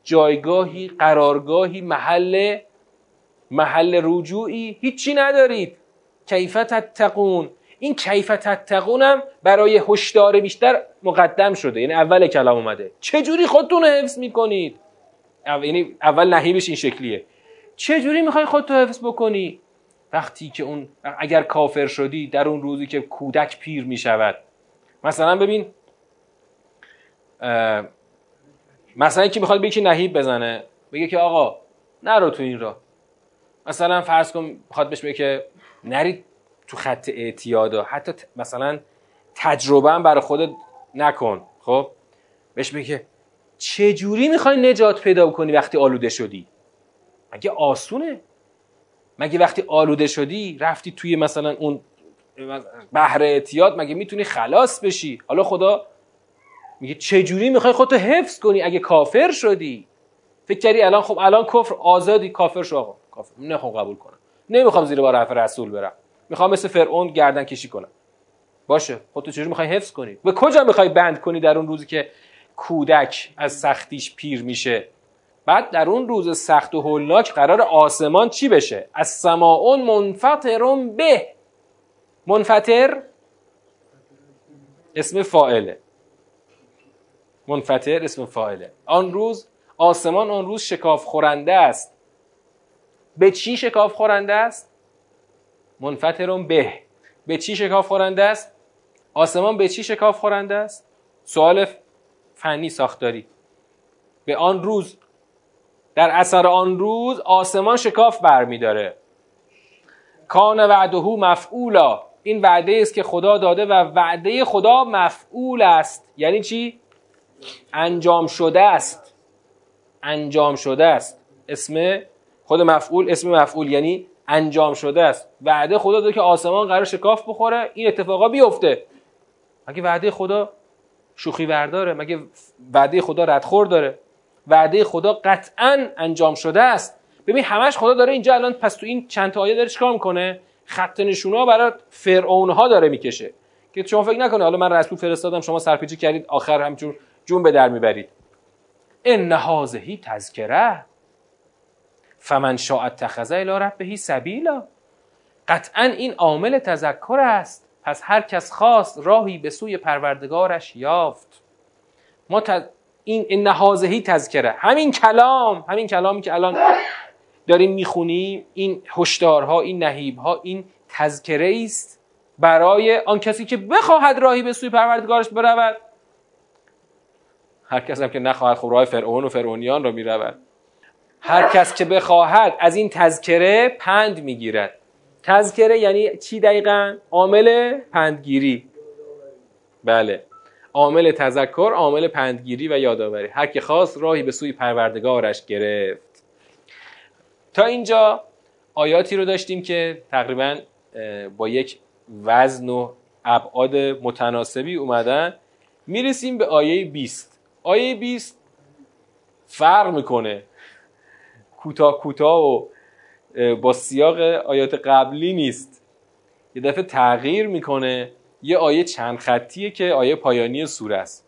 Speaker 1: جایگاهی قرارگاهی محل محل رجوعی هیچی ندارید. کیفت تتقون. این کیفت تتقون هم برای هشدار بیشتر مقدم شده. یعنی اول کلام اومده. چجوری خودتون رو حفظ می‌کنید؟ یعنی اول نهیبش این شکلیه. چجوری می‌خوای خودتو حفظ بکنی؟ وقتی که اون اگر کافر شدی در اون روزی که کودک پیر می‌شود. مثلا ببین مثلا که می‌خواد به یکی نهیب بزنه بگه که آقا نرو تو این را مثلا فرض کن می‌خواد بهش بگه که نرید تو خط اعتیاد حتی مثلا تجربه هم برای خودت نکن خب؟ بهش بگه چه جوری می‌خوای نجات پیدا کنی وقتی آلوده شدی؟ مگه آسونه؟ مگه وقتی آلوده شدی رفتی توی مثلا اون بحر اعتیاد مگه می‌تونی خلاص بشی؟ حالا خدا میگه چجوری می‌خوای خودتو حفظ کنی اگه کافر شدی؟ فکر کردی الان خب الان کفر آزادی کافر شو آقا. کافر. نخوام قبول کنم. نمی‌خوام زیر بار حرف رسول برم. می‌خوام مثل فرعون گردن کشی کنم. باشه. خودتو چجوری می‌خوای حفظ کنی؟ به کجا می‌خوای بند کنی در اون روزی که کودک از سختیش پیر میشه؟ بعد در اون روز سخت و هولناک قرار آسمان چی بشه؟ از سماعون منفطرون به. منفطر؟ اسم فائله منفطر اسم فاعله. آن روز آسمان آن روز شکاف خورنده است. به چی شکاف خورنده است؟ منفطرون به. به چی شکاف خورنده است؟ آسمان به چی شکاف خورنده است؟ سوال فنی ساختاری. به آن روز در اثر آن روز آسمان شکاف برمیداره کان وعده مفعولا. این وعده است که خدا داده و وعده خدا مفعول است. یعنی چی؟ انجام شده است. انجام شده است. اسم خود مفعول اسم مفعول یعنی انجام شده است. وعده خدا داده که آسمان قرار شکاف بخوره این اتفاقا بیفته. مگه وعده خدا شوخی ورداره مگه وعده خدا ردخور داره؟ وعده خدا قطعا انجام شده است. ببین همش خدا داره اینجا الان پس تو این چند تا آیه داره چیکار می‌کنه؟ خط نشونا برای فرعون ها داره می‌کشه. که شما فکر نکنه حالا من رسول فرستادم شما سرپیچی کردید آخر همچون جون به در می‌برید. ان هازهی تذکره فمن شاء اتخذ الی ربه سبیلا. قطعا این عامل تذکر است. پس هر کس خواست راهی به سوی پروردگارش یافت. ما این ان هازهی تذکره. همین کلام همین کلامی که الان داریم می‌خونیم این هشدارها این نهیبها این تذکره است برای آن کسی که بخواهد راهی به سوی پروردگارش برود. هر کس هم که نخواهد خب راه فرعون و فرعونیان را می‌رود. هر کس که بخواهد از این تذکره پند می‌گیرد. تذکره یعنی چی دقیقا؟ عامل پندگیری. بله. عامل تذکر عامل پندگیری و یادآوری. هر که خواست راهی به سوی پروردگارش گرفت. تا اینجا آیاتی رو داشتیم که تقریبا با یک وزن و ابعاد متناسبی اومدن. می‌رسیم به آیه 20 آیه 20 فرق می‌کنه کوتاه کوتاه و با سیاق آیات قبلی نیست. یه دفعه تغییر می‌کنه. یه آیه چند خطیه که آیه پایانی سوره است.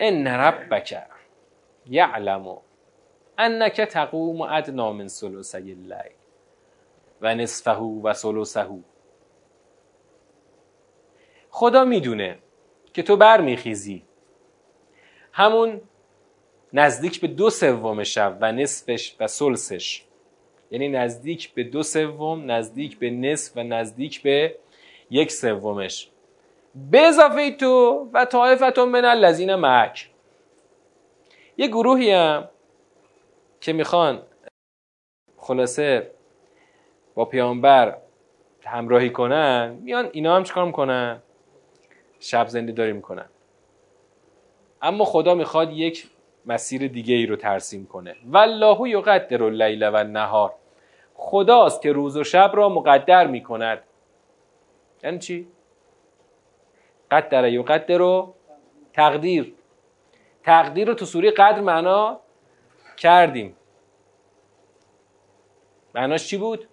Speaker 1: ان ربک یعلم انک تقوم ادنا من ثلثی اللیل و نصفه و ثلثه. خدا می‌دونه که تو برمیخیزی. همون نزدیک به دو سوم شب و نصفش و سلسش یعنی نزدیک به دو سوم نزدیک به نصف و نزدیک به یک سومش. به اضافه تو و طایفتون من الذین معک. یه گروهی هم که می‌خوان خلاصه با پیامبر همراهی کنن میان اینا هم چیکار می‌کنن؟ شب زنده داری می‌کنن. اما خدا می‌خواد یک مسیر دیگه ای رو ترسیم کنه. والله یقدر اللیل و النهار. خداست که روز و شب را مقدر می‌کند. یعنی چی؟ قدر یقدر رو تقدیر. تقدیر رو تو سوره قدر معنا کردیم. معناش چی بود؟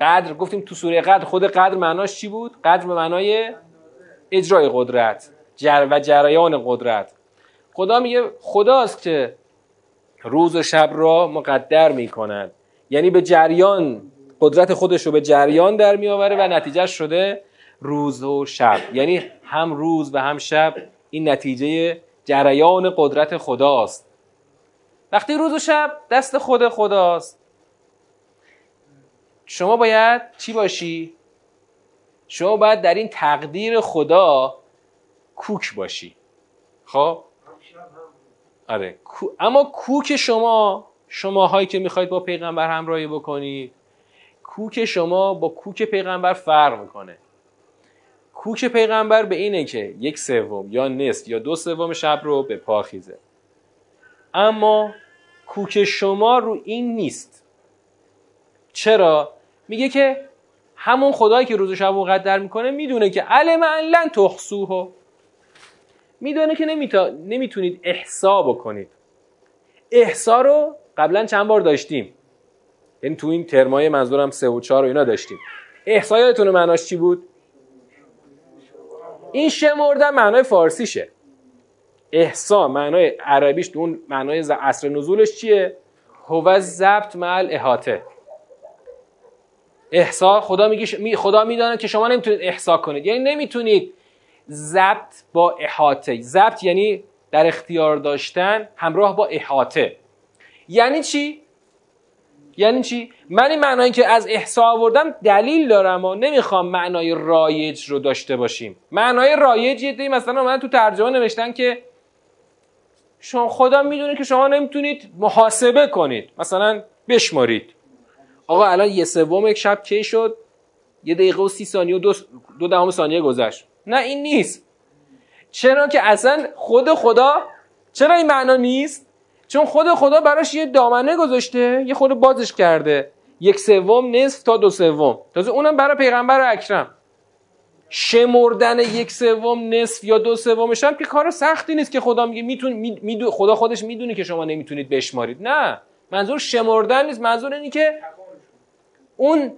Speaker 1: قدر گفتیم تو سوره قدر خود قدر معناش چی بود؟ قدر به معنای اجرای قدرت جر و جریان قدرت. خدا میگه خداست که روز و شب را مقدر می‌کند. یعنی به جریان قدرت خودش رو به جریان در میآوره و نتیجه شده روز و شب. یعنی هم روز و هم شب این نتیجه جریان قدرت خداست. وقتی روز و شب دست خود خداست شما باید چی باشی؟ شما باید در این تقدیر خدا کوک باشی. خب؟ آره. اما کوک شما شماهایی که می‌خواید با پیغمبر همراهی بکنید کوک شما با کوک پیغمبر فرق می‌کنه. کوک پیغمبر به اینه که یک سوم یا نصف یا دو سوم شب رو به پا خیزه. اما کوک شما رو این نیست. چرا؟ میگه که همون خدایی که روز و شب مقدر می‌کنه می‌دونه که علم لن تحصوه می‌دونه که نمیتا... نمی‌تونید احسا بکنید. احسا رو قبلا چند بار داشتیم. یعنی تو این ترمای منظورم سه و چهار و اینا داشتیم. احسا یادتونه معناش چی بود؟ این شمردن معنای فارسیشه. احسا معنای عربیش اون معنای عصر نزولش چیه؟ هو ضبط مع احاطه احسا خدا میگه خدا میدانه که شما نمی‌تونید احسا کنید. یعنی نمی‌تونید ضبط با احاطه. ضبط یعنی در اختیار داشتن همراه با احاطه. یعنی چی؟ یعنی چی؟ من این معنایی که از احسا آوردم دلیل دارم و نمی‌خوام معنای رایج رو داشته باشیم. معنای رایج یه مثلا من تو ترجمه نوشتن که شما خدا می‌دونه که شما نمی‌تونید محاسبه کنید. مثلا بشمارید. آقا الان یه سوم یک شب کی شد؟ یه دقیقه و سی ثانیه و دو, دو دهم ثانیه گذشت. نه این نیست. چرا که اصلا خود خدا چرا این معنا نیست؟ چون خود خدا براش یه دامنه گذاشته یه خود بازش کرده. یک سوم نصف تا دو سوم. تازه اونم برای پیغمبر اکرم. شمردن یک سوم نصف یا دو سومش هم که کار سختی نیست که خدا میگه میتون می خدا خودش می‌دونه که شما نمی‌تونید بشمارید. نه. منظور شمردن نیست منظور اینه که اون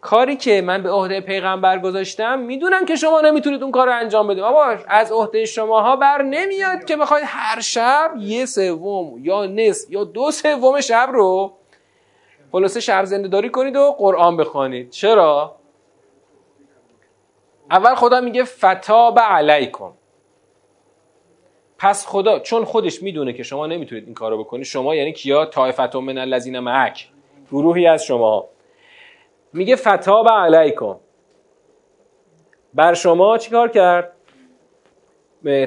Speaker 1: کاری که من به عهده پیغمبر گذاشتم می‌دونم که شما نمی‌تونید اون کار رو انجام بدید. بابا از عهده شماها بر نمیاد که بخواید هر شب یه سوم یا نصف یا دو سوم شب رو خلاصه شب زنده داری کنید و قرآن بخوانید. چرا؟ اول خدا میگه فتاب علیکم. پس خدا چون خودش می‌دونه که شما نمی‌تونید این کارو بکنید شما یعنی کیا؟ طائفه من الذین معک. گروهی از شما میگه فتاب علیکم. بر شما چیکار کرد؟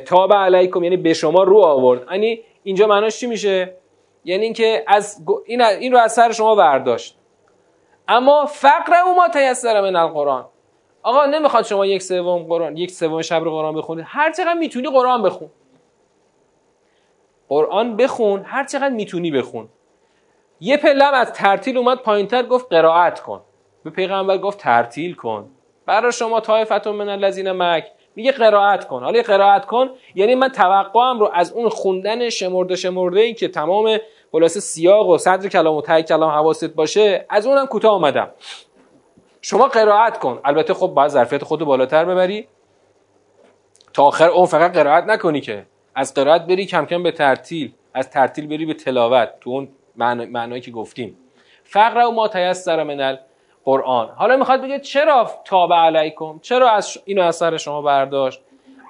Speaker 1: تاب علیکم یعنی به شما رو آورد. یعنی اینجا معناش چی میشه؟ یعنی اینکه از این این رو از سر شما برداشت. اما فقر او ما تیسر من القرآن. آقا نمی‌خواد شما یک سوم قرآن یک سوم شب رو قرآن بخونید. هر چقدر می‌تونی قرآن بخون. قرآن بخون هر چقدر می‌تونی بخون. یه پلم از ترتیل اومد پایینتر گفت قرائت کن. به پیغمبر گفت ترتیل کن. برای شما طایفتون من الذین مک میگه قرائت کن. حالا قرائت کن یعنی من توقعم رو از اون خوندن شمرده شمرده ای که تمام خلاصه سیاق و صدر کلام و تای کلام حواست باشه از اونم کوتاه اومدم. شما قرائت کن. البته خب باید ظرفیت خود بالاتر ببری. تا آخر اون فقط قرائت نکنی که. از قرائت بری کم کم به ترتیل از ترتیل بری به تلاوت. تو اون معنایی که گفتیم. فقر و ما تیسر من قرآن. حالا می‌خواد بگه چرا تاب علیکم؟ چرا از اینو از سر شما برداشت؟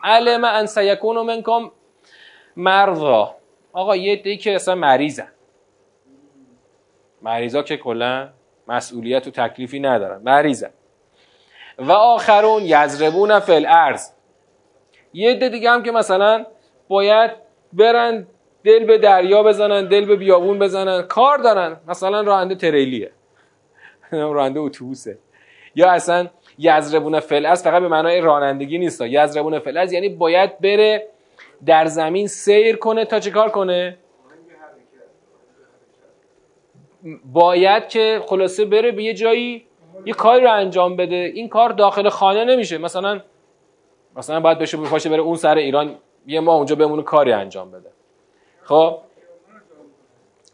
Speaker 1: علم ان سیکون منکم مرضا. آقا یه دی که اصلا مریضن. مریضا که کلا مسئولیت و تکلیفی ندارن. مریضن. و آخرون یزربون فل ارز یه دی دیگه هم که مثلا باید برن دل به دریا بزنن دل به بیابون بزنن. کار دارن. مثلا راننده تریلیه. راننده اتوبوسه. یا اصلا یزربون فلز فقط به معنای رانندگی نیست. یزربون فلز یعنی باید بره در زمین سیر کنه تا چه کار کنه؟ باید که خلاصه بره به یه جایی یه کاری رو انجام بده. این کار داخل خانه نمیشه. مثلا مثلا باید بشه بپاشه بره اون سر ایران یه ما اونجا بمونه کاری انجام بده. خب؟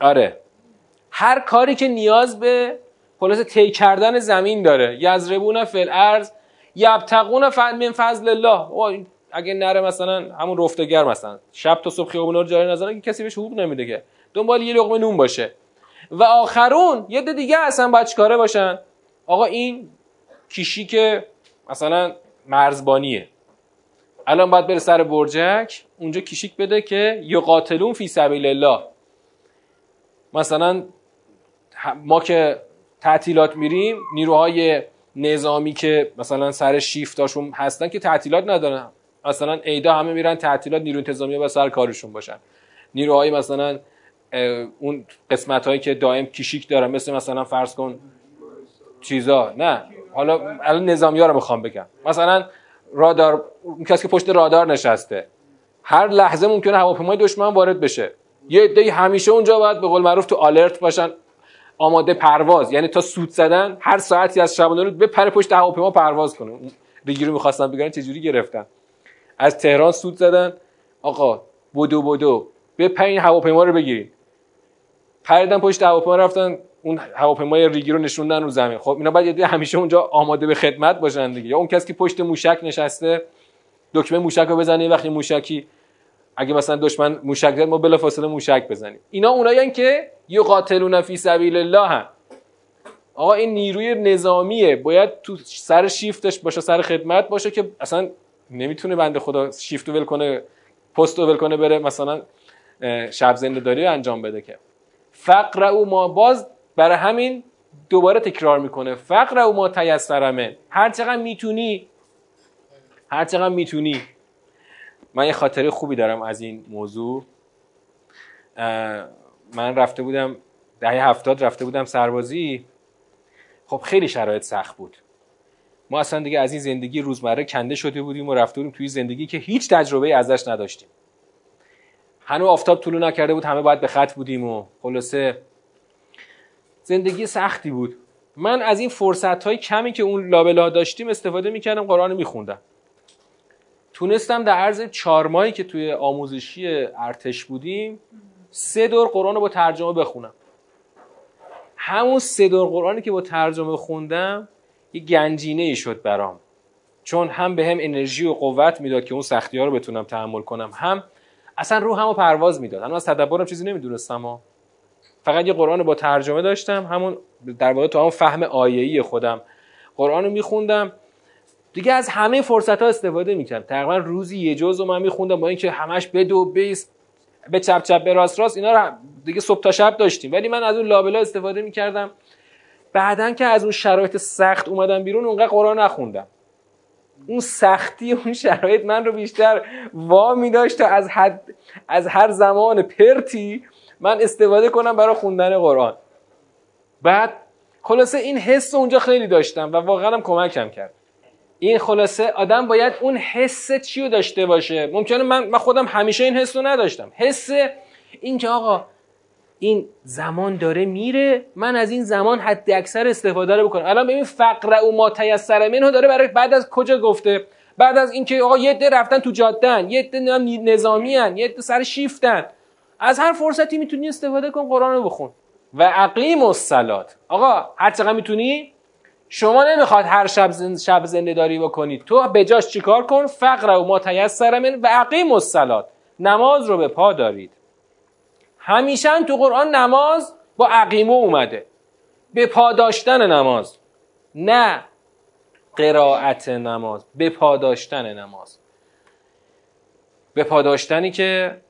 Speaker 1: آره. هر کاری که نیاز به خلاصه طی کردن زمین داره. یزربون فل ارز یبتقون من فضل الله. اگه نره مثلا همون رفتگر مثلا. شب تا صبح خیابونا رو جاری نذاره که کسی بهش حقوق نمیده که. دنبال یه لقمه نون باشه. و آخرون یه دیگه اصلا باید چیکاره باشن؟ آقا این کیشی که مثلا مرزبانیه. الان باید بره سر برجک اونجا کیشیک بده که یقاتلون فی سبیل الله. مثلا ما که تعطیلات میریم نیروهای نظامی که مثلا سر شیفتاشون هستن که تعطیلات ندارن. مثلا ایدا همه میرن تعطیلات نیرو انتظامی و سر کارشون باشن. نیروهای مثلا اون قسمت هایی که دائم کیشیک دارن مثل مثلا فرض کن چیزا. نه. حالا الان نظامی ها رو می‌خوام بگم. مثلا رادار اون کسی که پشت رادار نشسته هر لحظه ممکنه هواپیمای دشمن وارد بشه. یه عده همیشه اونجا باید به قول معروف تو آلرت باشن. آماده پرواز. یعنی تا سود زدن هر ساعتی از شب به پر پشت هواپیما پرواز کنه. ریگی رو می‌خواستن بگن چجوری گرفتن؟ از تهران سود زدن. آقا بودو به این هواپیما رو بگیرید پریدن پشت هواپیما رفتن اون هواپیمای ریگی رو نشوندن رو زمین. خب اینا باید همیشه اونجا آماده به خدمت باشن دیگه. یا اون کسی که پشت موشک نشسته دکمه موشک رو بزنه وقتی موشکی اگه مثلا دشمن موشک زد ما بلافاصله موشک بزنیم. اینا اونایی که یقاتلون فی سبیل الله هم آقا این نیروی نظامیه. باید تو سر شیفتش باشه سر خدمت باشه که اصلا نمی‌تونه بنده خدا شیفت ول کنه پست ول کنه بره مثلا شب زنده داری انجام بده که. فقر او ما باز برای همین دوباره تکرار می‌کنه. فقر او ما تیسرمه. هر چقدر می‌تونی هر چقدر می‌تونی من یه خاطره خوبی دارم از این موضوع. من رفته بودم دهه هفتاد رفته بودم سربازی. خب خیلی شرایط سخت بود. ما اصلا دیگه از این زندگی روزمره کنده شده بودیم و رفته بودیم توی زندگی که هیچ تجربه ازش نداشتیم. هنو آفتاب طولو نکرده بود همه باید به خط بودیم و خلاصه. زندگی سختی بود. من از این فرصت های کمی که اون لابلا داشتیم استفاده می‌کردم قرآن میخوندم. تونستم در عرض چهار ماهی که توی آموزشی ارتش بودیم سه دور قرآن رو با ترجمه بخونم. همون سه دور قرآنی که با ترجمه خوندم یه گنجینه ای شد برام. چون هم به هم انرژی و قوت می‌داد که اون سختی ها رو بتونم تحمل کنم هم اصلا رو همو پرواز می‌داد. اما از تدبرم چیزی نمی‌دونستم ها. فقط یه قرآن با ترجمه داشتم همون در واقع تو همون فهم آیه‌ای خودم. قرآن رو میخوندم دیگه از همه فرصت ها استفاده می‌کردم. تقریبا روزی یه جز رو من میخوندم با اینکه همش به دو بیست به چپ چپ به راست راست اینا رو دیگه صبح تا شب داشتیم. ولی من از اون لابلا استفاده می‌کردم. بعدا که از اون شرایط سخت اومدم بیرون اونقدر قرآن نخوندم. اون سختی اون شرایط من رو بیشتر وا می داشت تا از, حد از هر زمان پرتی من استفاده کنم برای خوندن قرآن. بعد خلاصه این حس اونجا خیلی داشتم و واقعا هم کمکم کرد. این خلاصه آدم باید اون حس چی رو داشته باشه. ممکنه من, من خودم همیشه این حس رو نداشتم. حس این که آقا این زمان داره میره من از این زمان حد اکثر استفاده رو بکنم. الان ببین فقر او ما تیسر منو داره برای بعد از کجا گفته؟ بعد از اینکه آقا یه رفتن تو جادن یه ده نظامی هن. یه سر شیفتن. از هر فرصتی می‌تونی استفاده کن قرآن رو بخون. و عقیم الصلات. آقا هر چقدر می‌تونی؟ شما نمی‌خواد هر شب زند شب زنده داری بکنید. تو بجاش چیکار کن؟ فقر و ما تیسر و عقیم الصلات. نماز رو به پا دارید. همیشه تو قرآن نماز با عقیمه اومده. به پاداشتن نماز. نه قرائت نماز. به پاداشتن نماز. به پاداشتنی که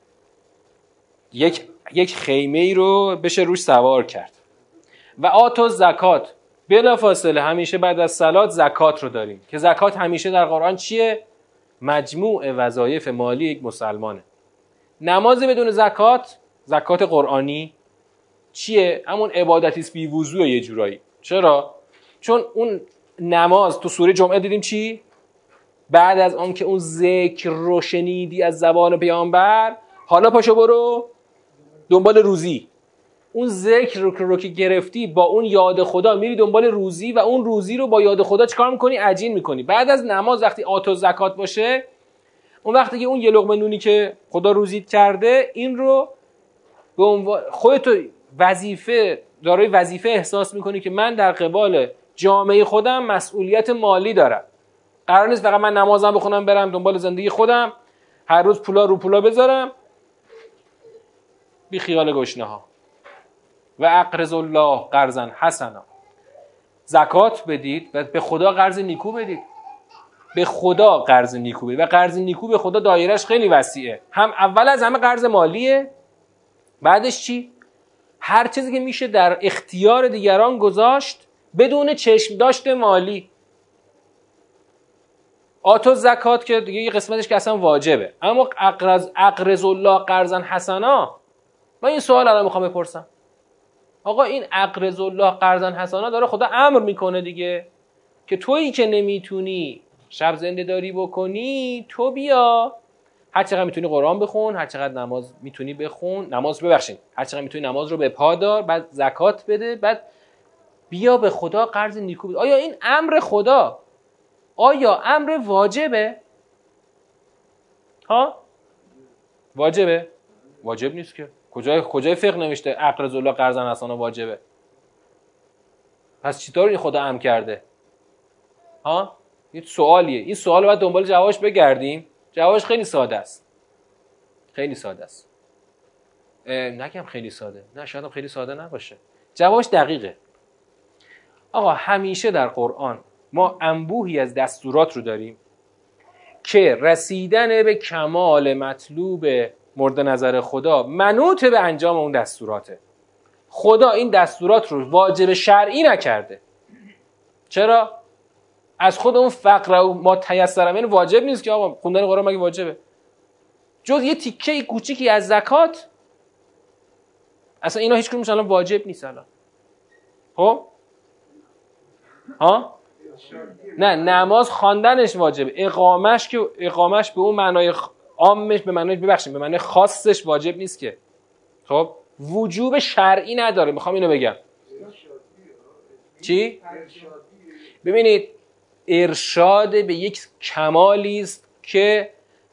Speaker 1: یک یک خیمه ای رو بشه روش سوار کرد. و آتو زکات. بلا فاصله همیشه بعد از سلات زکات رو داریم. که زکات همیشه در قرآن چیه؟ مجموع وظایف مالی یک مسلمانه. نماز بدون زکات زکات قرآنی چیه؟ همون عبادتی است بی وضوع یه جورایی. چرا؟ چون اون نماز تو سوره جمعه دیدیم چی؟ بعد از آن که اون ذکر رو شنیدی از زبان پیامبر حالا پاشو برو دنبال روزی. اون ذکر رو, رو که گرفتی با اون یاد خدا میری دنبال روزی و اون روزی رو با یاد خدا چکار می‌کنی؟ عجین می‌کنی. بعد از نماز وقتی آتو زکات باشه اون وقتی که اون یه لقمه نونی که خدا روزیت کرده این رو به عنوان خودتو وظیفه دارای وظیفه احساس می‌کنی که من در قبال جامعه خودم مسئولیت مالی دارم. قرار نیست فقط من نمازم بخونم برم دنبال زندگی خودم هر روز پولا رو پولا بذارم. بی خیال گشنه ها و اقرض الله قرضا حسنا. زکات بدید و به خدا قرض نیکو بدید. به خدا قرض نیکو بدید. و قرض نیکو به خدا دایرش خیلی وسیعه. هم اول از همه قرض مالیه بعدش چی؟ هر چیزی که میشه در اختیار دیگران گذاشت بدون چشم داشت مالی. آتو زکات که دیگه یه قسمتش که اصلا واجبه. اما اقرز, اقرز الله قرضا حسنا. من این سوال الان می‌خوام بپرسم. آقا این اقرز الله قرضا حسنا داره خدا امر می‌کنه دیگه. که تویی که نمی‌تونی شب زنده داری بکنی تو بیا. هر چقدر می‌تونی قرآن بخون هر چقدر نماز می‌تونی بخون نماز ببخشید. هر چقدر می‌تونی نماز رو به پا دار بعد زکات بده بعد بیا به خدا قرض نیکو بده. آیا این امر خدا؟ آیا امر واجبه؟ ها؟ واجبه. واجب نیست که. کجای کجای فقه نوشته اقرض الله قرضا حسنا واجبه؟ پس چطور این خدا امر کرده؟ ها؟ این سوالیه. این سوال رو باید دنبال جوابش بگردیم. جوابش خیلی ساده است. خیلی ساده است. نگم خیلی ساده. نه شاید خیلی ساده نباشه. جوابش دقیقه. آقا همیشه در قرآن ما انبوهی از دستورات رو داریم که رسیدن به کمال مطلوب مورد نظر خدا منوط به انجام اون دستوراته. خدا این دستورات رو واجب شرعی نکرده. چرا؟ از خود اون فقر و ما تیسرم این واجب نیست که آقا خوندن قرآن مگه واجبه؟ جز یه تیکه کوچیکی از زکات اصلا اینا هیچ الان واجب نیست الان. خب؟ ها؟ نه نماز خواندنش واجبه. اقامش که اقامش به اون معنای عامش به معنای ببخشید به معنای خاصش واجب نیست که. خب وجوب شرعی نداره می‌خوام اینو بگم. چی؟ ببینید ارشاد به یک کمالی است که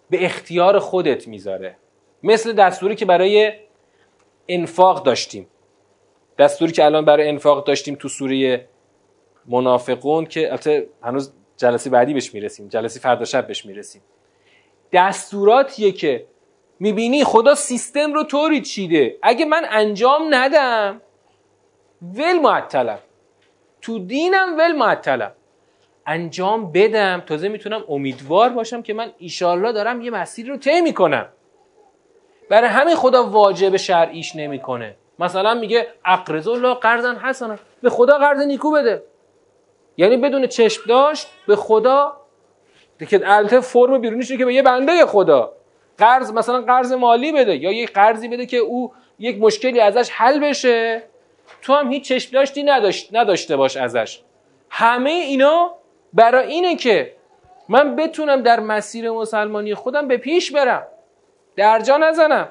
Speaker 1: به اختیار خودت می‌ذاره. مثل دستوری که برای انفاق داشتیم. دستوری که الان برای انفاق داشتیم تو سوره منافقون که البته هنوز جلسه بعدی بهش می‌رسیم جلسه فردا شب بهش می‌رسیم. دستوراتیه که می‌بینی خدا سیستم رو طوری چیده. اگه من انجام ندم ول معطلم. تو دینم ول معطلم. انجام بدم تازه می‌تونم امیدوار باشم که من ایشالله دارم یه مسیر رو طی می‌کنم. برای همین خدا واجب شرعیش نمی‌کنه. مثلا میگه اقرض الله قرضا حسنا. به خدا قرض نیکو بده. یعنی بدون چشم داشت به خدا که البته فرم بیرونیش که به یه بنده خدا قرض مثلا قرض مالی بده یا یه قرضی بده که او یک مشکلی ازش حل بشه. تو هم هیچ چشم داشتی نداشت نداشته باش ازش. همه اینا برای اینه که من بتونم در مسیر مسلمانی خودم به پیش برم. درجا نزنم.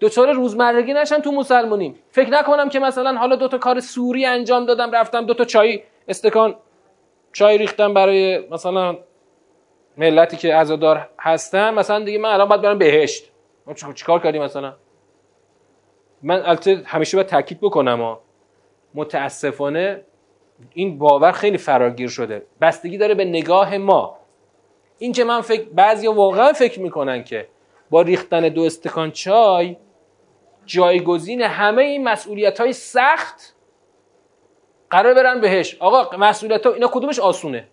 Speaker 1: دوچار روزمرگی نشن تو مسلمانیم فکر نکنم که مثلا حالا دوتا کار سوری انجام دادم رفتم دوتا چای استکان چای ریختم برای مثلا ملتی که عزادار هستن مثلا دیگه من الان باید برم بهشت. چیکار کردی مثلا؟ من البته همیشه باید تاکید بکنم ها. متاسفانه این باور خیلی فراگیر شده. بستگی داره به نگاه ما. این که من فکر بعضی واقعا فکر می‌کنن که با ریختن دو استکان چای جایگزین همه این مسئولیت های سخت قرار برن بهش آقا مسئولیت ها اینا کدومش آسونه؟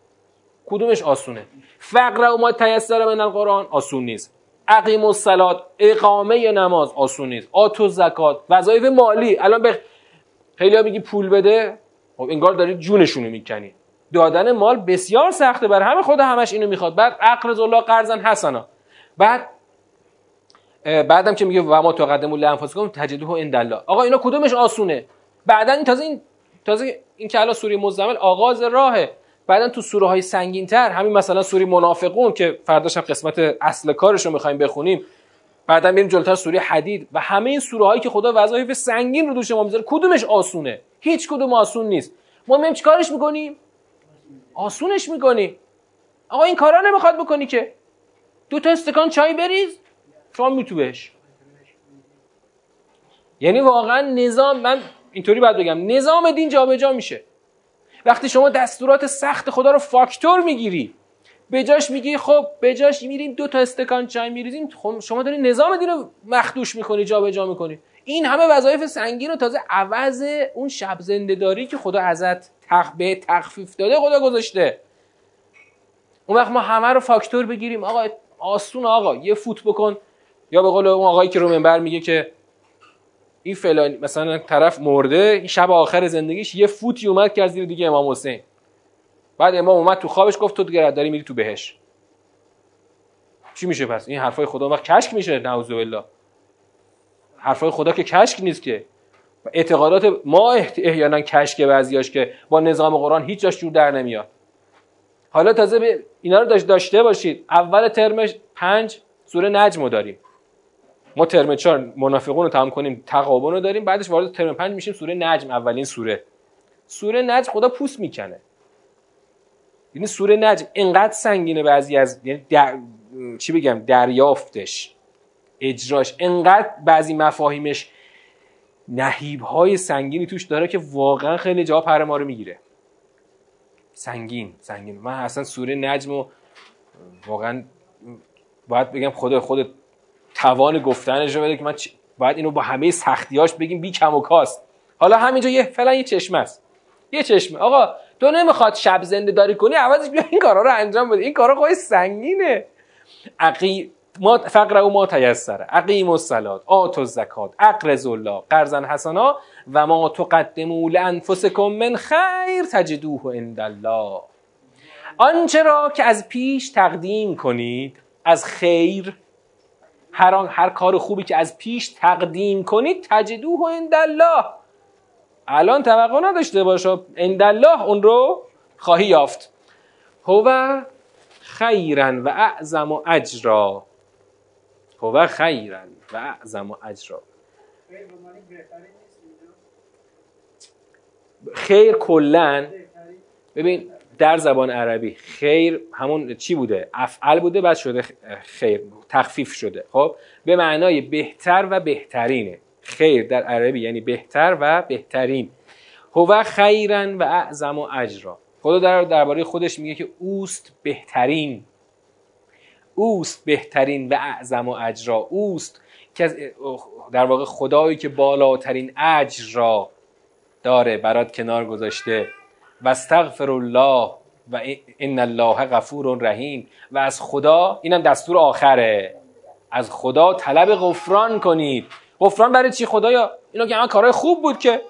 Speaker 1: کدومش آسونه؟ فقر و ما تیسر من القرآن آسون نیست. عقیم و سلات اقامه نماز آسون نیست. آتو زکات وظایف مالی. الان به خیلی ها میگی پول بده. خب انگار داری جونشونو می‌کنی. دادن مال بسیار سخته. بر همه خدا همش اینو می‌خواد. بعد اقرض الله قرضا حسنا. بعد بعدم که میگه و ما تقدموا لانفسکم تجدوه عند الله. آقا اینا کدومش آسونه؟ بعدا این تازه این تازه این که الان سوره مزمل آغاز راهه. بعدا تو سوره های سنگین تر همین مثلا سوره منافقون که فرداش هم قسمت اصل کارش رو می‌خوایم بخونیم. بعدا میریم جلوتر سوره حدید و همه این سوره هایی که خدا وظایف سنگین رو دوش ما می‌ذاره کدومش آسونه؟ هیچ کدوم آسون نیست. ما مییم چیکارش می‌کنیم؟ آسونش می‌کنیم. آقا این کارا نمی‌خواد بکنی که. دو تا استکان چای بریز شما میتو بهش یعنی واقعا نظام من اینطوری باید بگم نظام دین جابجا میشه. وقتی شما دستورات سخت خدا رو فاکتور می‌گیری به جاش میگی خب به جاش میریم دو تا استکان چای میریزیم خب شما داری نظام دین رو مخدوش می‌کنی جابجا می‌کنی. این همه وظایف سنگین رو تازه عوض اون شب زنده داری که خدا ازت تخ تخفیف داده خدا گذاشته. اون وقت ما همه رو فاکتور بگیریم. آقا آسون آقا یه فوت بکن. یا به قول اون آقایی که رو منبر میگه که این فلانی مثلا طرف مرده این شب آخر زندگیش یه فوتی اومد که از زیر دیگه امام حسین. بعد امام اومد تو خوابش گفت تو دیگه داری میری تو بهش. چی میشه پس؟ این حرفای خدا وقت کشک میشه نعوذ بالله حرفای خدا که کشک نیست که. اعتقادات ما احیانا کشک بعضیاش که با نظام قرآن هیچ جاش جور در نمیاد. حالا تازه اینا رو داشته باشید. اول ترم پنج سوره نجم داریم. ما ترم چهار منافقون رو تمام کنیم تقابن رو داریم بعدش وارد ترم پنج میشیم سوره نجم اولین سوره. سوره نجم خدا پوست می‌کنه. یعنی سوره نجم اینقدر سنگینه بعضی از یعنی در... چی بگم دریافتش اجراش انقدر بعضی مفاهیمش نهیب های سنگینی توش داره که واقعا خیلی جا پر ما رو می‌گیره. سنگین سنگین. من اصلا سوره نجم و واقعا باید بگم خدا خود توان گفتنش رو بده که من باید اینو با همه سختیاش بگیم بی کم و کاست. حالا همینجا یه فعلا یه چشمه است. یه چشمه. آقا تو نمی‌خواد شب زنده داری کنی عوضش بیا این کارا رو انجام بده. این کارا خواهی سنگینه. عقی ما فقر او ما تیسره. عقیم الصلات آت الزکات اقرض الله. قرضا حسنا و ما تقدموا لانفسکم من خیر تجدوه عند الله. آنچه را که از پیش تقدیم کنید از خیر هر, هر کار خوبی که از پیش تقدیم کنید تجدوه عند الله الان توقع نداشته عند الله اون رو خواهی یافت. هو خیرا و اعظم و اجرا. هو خیرا و اعظم و اجرا. خیر کلا ببین در زبان عربی خیر همون چی بوده؟ افعل بوده بعد شده خیر تخفیف شده. خب به معنای بهتر و بهترینه. خیر در عربی یعنی بهتر و بهترین. هو خیرا و اعظم و اجرا. خدا در درباره خودش میگه که اوست بهترین. اوست بهترین و اعظم و اجرا. اوست که در واقع خدایی که بالاترین اجر را داره برات کنار گذاشته. و استغفر الله و ان الله غفور رحیم. و از خدا اینم دستور آخره. از خدا طلب غفران کنید. غفران برای چی خدایا؟ اینا که همه کارهای خوب بود که.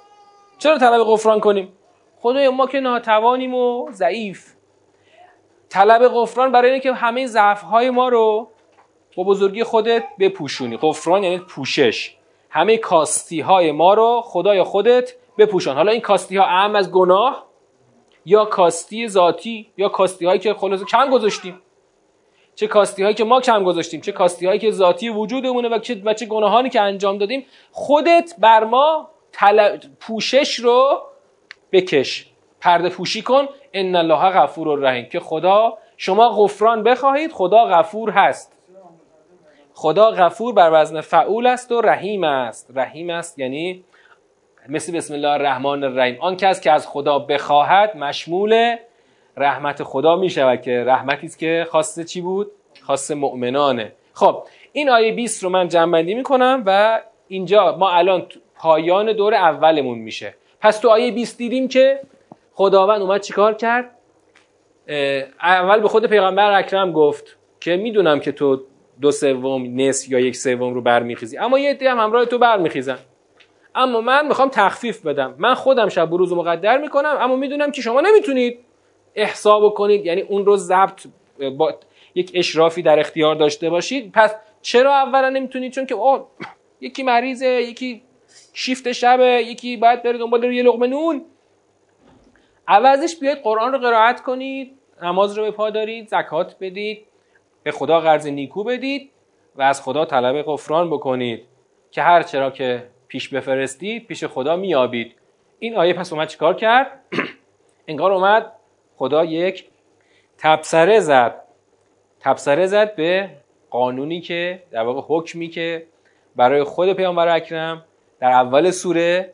Speaker 1: چرا طلب غفران کنیم؟ خدایا ما که ناتوانیم و ضعیف. طلب غفران برای اینه که همه ضعف های ما رو با بزرگی خودت بپوشونی. غفران یعنی پوشش. همه کاستی های ما رو خدای خودت بپوشان حالا این کاستی ها اهم از گناه یا کاستی ذاتی یا کاستی هایی که خلاصه کم گذاشتیم. چه کاستی هایی که ما کم گذاشتیم چه کاستی هایی که ذاتی وجودمونه و چه, و چه گناهانی که انجام دادیم. خودت بر ما پوشش رو بکش. پرده پوشی کن. ان الله غفور رحیم که خدا شما غفران بخواهید. خدا غفور هست. خدا غفور بر وزن فعول است و رحیم است. رحیم است یعنی مثل بسم الله الرحمن الرحیم. آن کس که از خدا بخواهد مشمول رحمت خدا می شود که رحمتی است که خواسته چی بود؟ خواسته مؤمنانه. خب این آیه 20 رو من جنبندی می کنم و اینجا ما الان پایان دور اولمون میشه. پس تو آیه 20 دیدیم که خداوند اومد چیکار کرد؟ اول به خود پیغمبر اکرم گفت که می‌دونم که تو دو سوم نصف یا یک سوم رو برمیخیزی. اما یه عده هم همراه تو برمیخیزن. اما من می‌خوام تخفیف بدم. من خودم شب روز مقدر می‌کنم اما می‌دونم که شما نمی‌تونید احساب کنید. یعنی اون رو ضبط با یک اشرافی در اختیار داشته باشید. پس چرا اولا نمی‌تونید؟ چون که او یکی مریضه یکی شیفت شبه یکی باید بره دنبال یه لقمه نون. عوضش بیاید قرآن رو قرائت کنید نماز رو به پا دارید زکات بدید به خدا قرض نیکو بدید و از خدا طلب غفران بکنید. که هر چرا که پیش بفرستید پیش خدا میابید این آیه پس اومد چیکار کرد؟ <clears throat> انگار اومد خدا یک تبصره زد. تبصره زد به قانونی که در واقع حکمی که برای خود پیامبر اکرم در اول سوره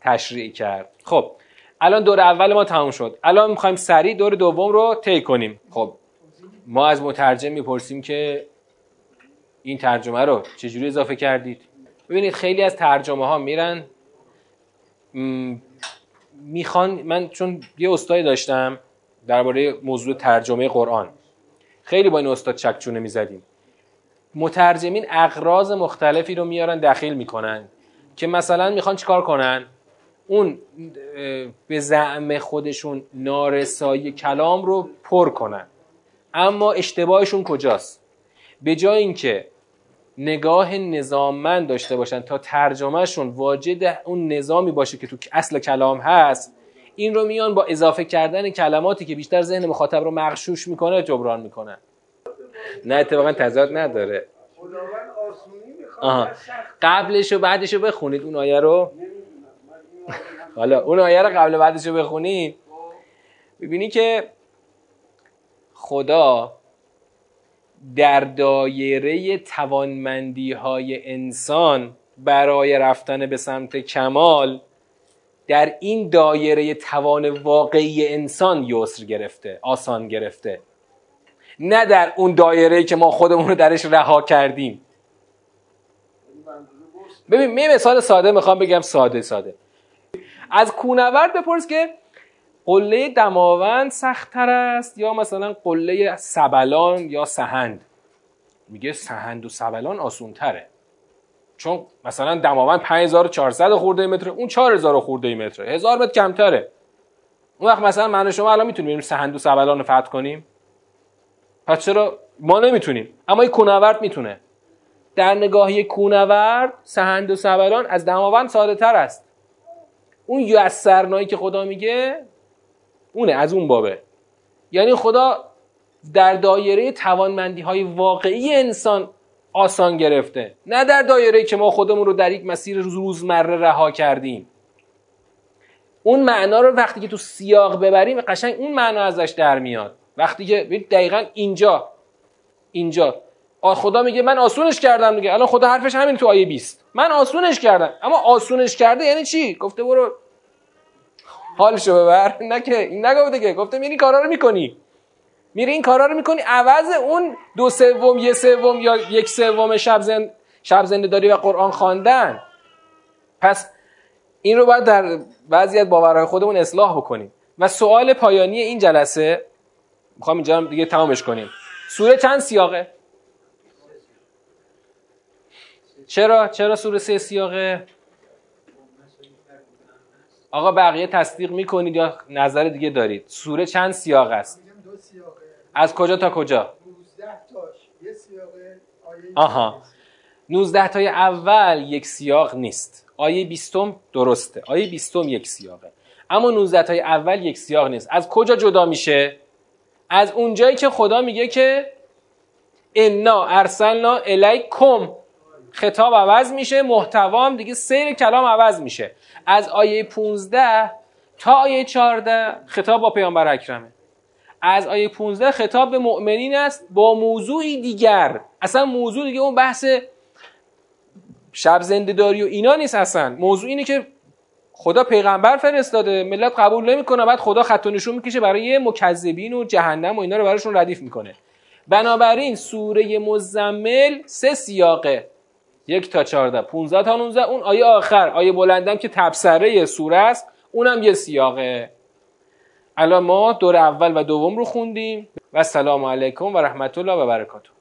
Speaker 1: تشریع کرد. خب الان دور اول ما تموم شد. الان می‌خوایم سریع دور دوم رو طی کنیم. خب ما از مترجم می‌پرسیم که این ترجمه رو چجوری اضافه کردید؟ ببینید خیلی از ترجمه ها میرن می‌خوان من چون یه استادی داشتم درباره موضوع ترجمه قرآن. خیلی با این استاد چکچونه می‌زدیم. مترجمین اقراض مختلفی رو میارن دخیل می‌کنن که مثلا می‌خوان چیکار کنن؟ اون به زعم خودشون نارسایی کلام رو پر کنن. اما اشتباهشون کجاست؟ به جای اینکه نگاه نظاممند داشته باشن تا ترجمهشون واجد اون نظامی باشه که تو اصل کلام هست این رو میان با اضافه کردن کلماتی که بیشتر ذهن مخاطب رو مغشوش می‌کنه جبران می‌کنن. نه اتفاقا تضاد نداره. آها قبلش و بعدش رو بخونید اون آیه رو. حالا اون آیه رو قبل بعدش رو بخونید. ببینی که خدا در دایره توانمندی های انسان برای رفتن به سمت کمال در این دایره توان واقعی انسان یسر گرفته آسان گرفته. نه در اون دایره که ما خودمون رو درش رها کردیم. ببین می مثال ساده می‌خوام بگم ساده ساده. از کونورد بپرس که قله دماوند سختتر است یا مثلا قله سبلان یا سهند؟ میگه سهند و سبلان آسون تره چون مثلا دماوند 5400 خورده متر اون 4000 خورده متر هزار متر کمتره. اون وقت مثلا من و شما الان می‌تونیم بریم سهند و سبلان رو فتح کنیم؟ پس چرا؟ ما نمی‌تونیم. اما این کونورد می‌تونه. در نگاهی کونورد سهند و سبلان از دماوند ساده تر است. اون یسرنایی که خدا میگه اونه از اون بابه. یعنی خدا در دایره توانمندی های واقعی انسان آسان گرفته. نه در دایره که ما خودمون رو در یک مسیر روزمره رها کردیم. اون معنا رو وقتی که تو سیاق ببریم قشنگ اون معنا ازش در میاد. وقتی که دقیقا اینجا اینجا. خدا میگه من آسونش کردم دیگه. الان خدا حرفش همین تو آیه 20 من آسونش کردم. اما آسونش کرده یعنی چی؟ گفته برو حالشو ببر. نه که این نگفته که. گفته میری کارا رو می‌کنی. میری این کارا رو می‌کنی. عوض اون دو سوم یه سوم یا یک سوم شب زند شب زنده داری و قرآن خواندن. پس این رو باید در وضعیت باورهای خودمون اصلاح بکنیم. و سوال پایانی این جلسه می‌خوام اینجا دیگه تمامش کنیم. سوره چند سیاقه؟ چرا چرا سوره سه سیاقه؟ آقا بقیه تصدیق می‌کنید یا نظر دیگه دارید؟ سوره چند سیاق است؟ از کجا تا کجا؟ 19 آها. 19 تای اول یک سیاق نیست. آیه 20 درسته. آیه 20 یک سیاقه. اما 19 تای اول یک سیاق نیست. از کجا جدا میشه؟ از اونجایی که خدا میگه که انا ارسلنا الیکم خطاب عوض میشه محتوام دیگه سیر کلام عوض میشه. از آیه 15 تا آیه 14 خطاب با پیامبر اکرمه. از آیه 15 خطاب به مؤمنین است با موضوعی دیگر. اصلا موضوع دیگه اون بحث شب زنده داری و اینا نیست اصلا. موضوع اینه که خدا پیغمبر فرستاده ملت قبول نمی‌کنه بعد خدا خط و نشون می‌کشه برای مکذبین و جهنم و اینا رو براشون ردیف می‌کنه. بنابراین سوره مزمل سه سیاقه. یک تا چارده 15 تا 19 اون آیه آخر آیه بلندم که تبصره سوره است. اونم یه سیاقه. الان ما دور اول و دوم رو خوندیم. و سلام علیکم و رحمت الله و برکاته.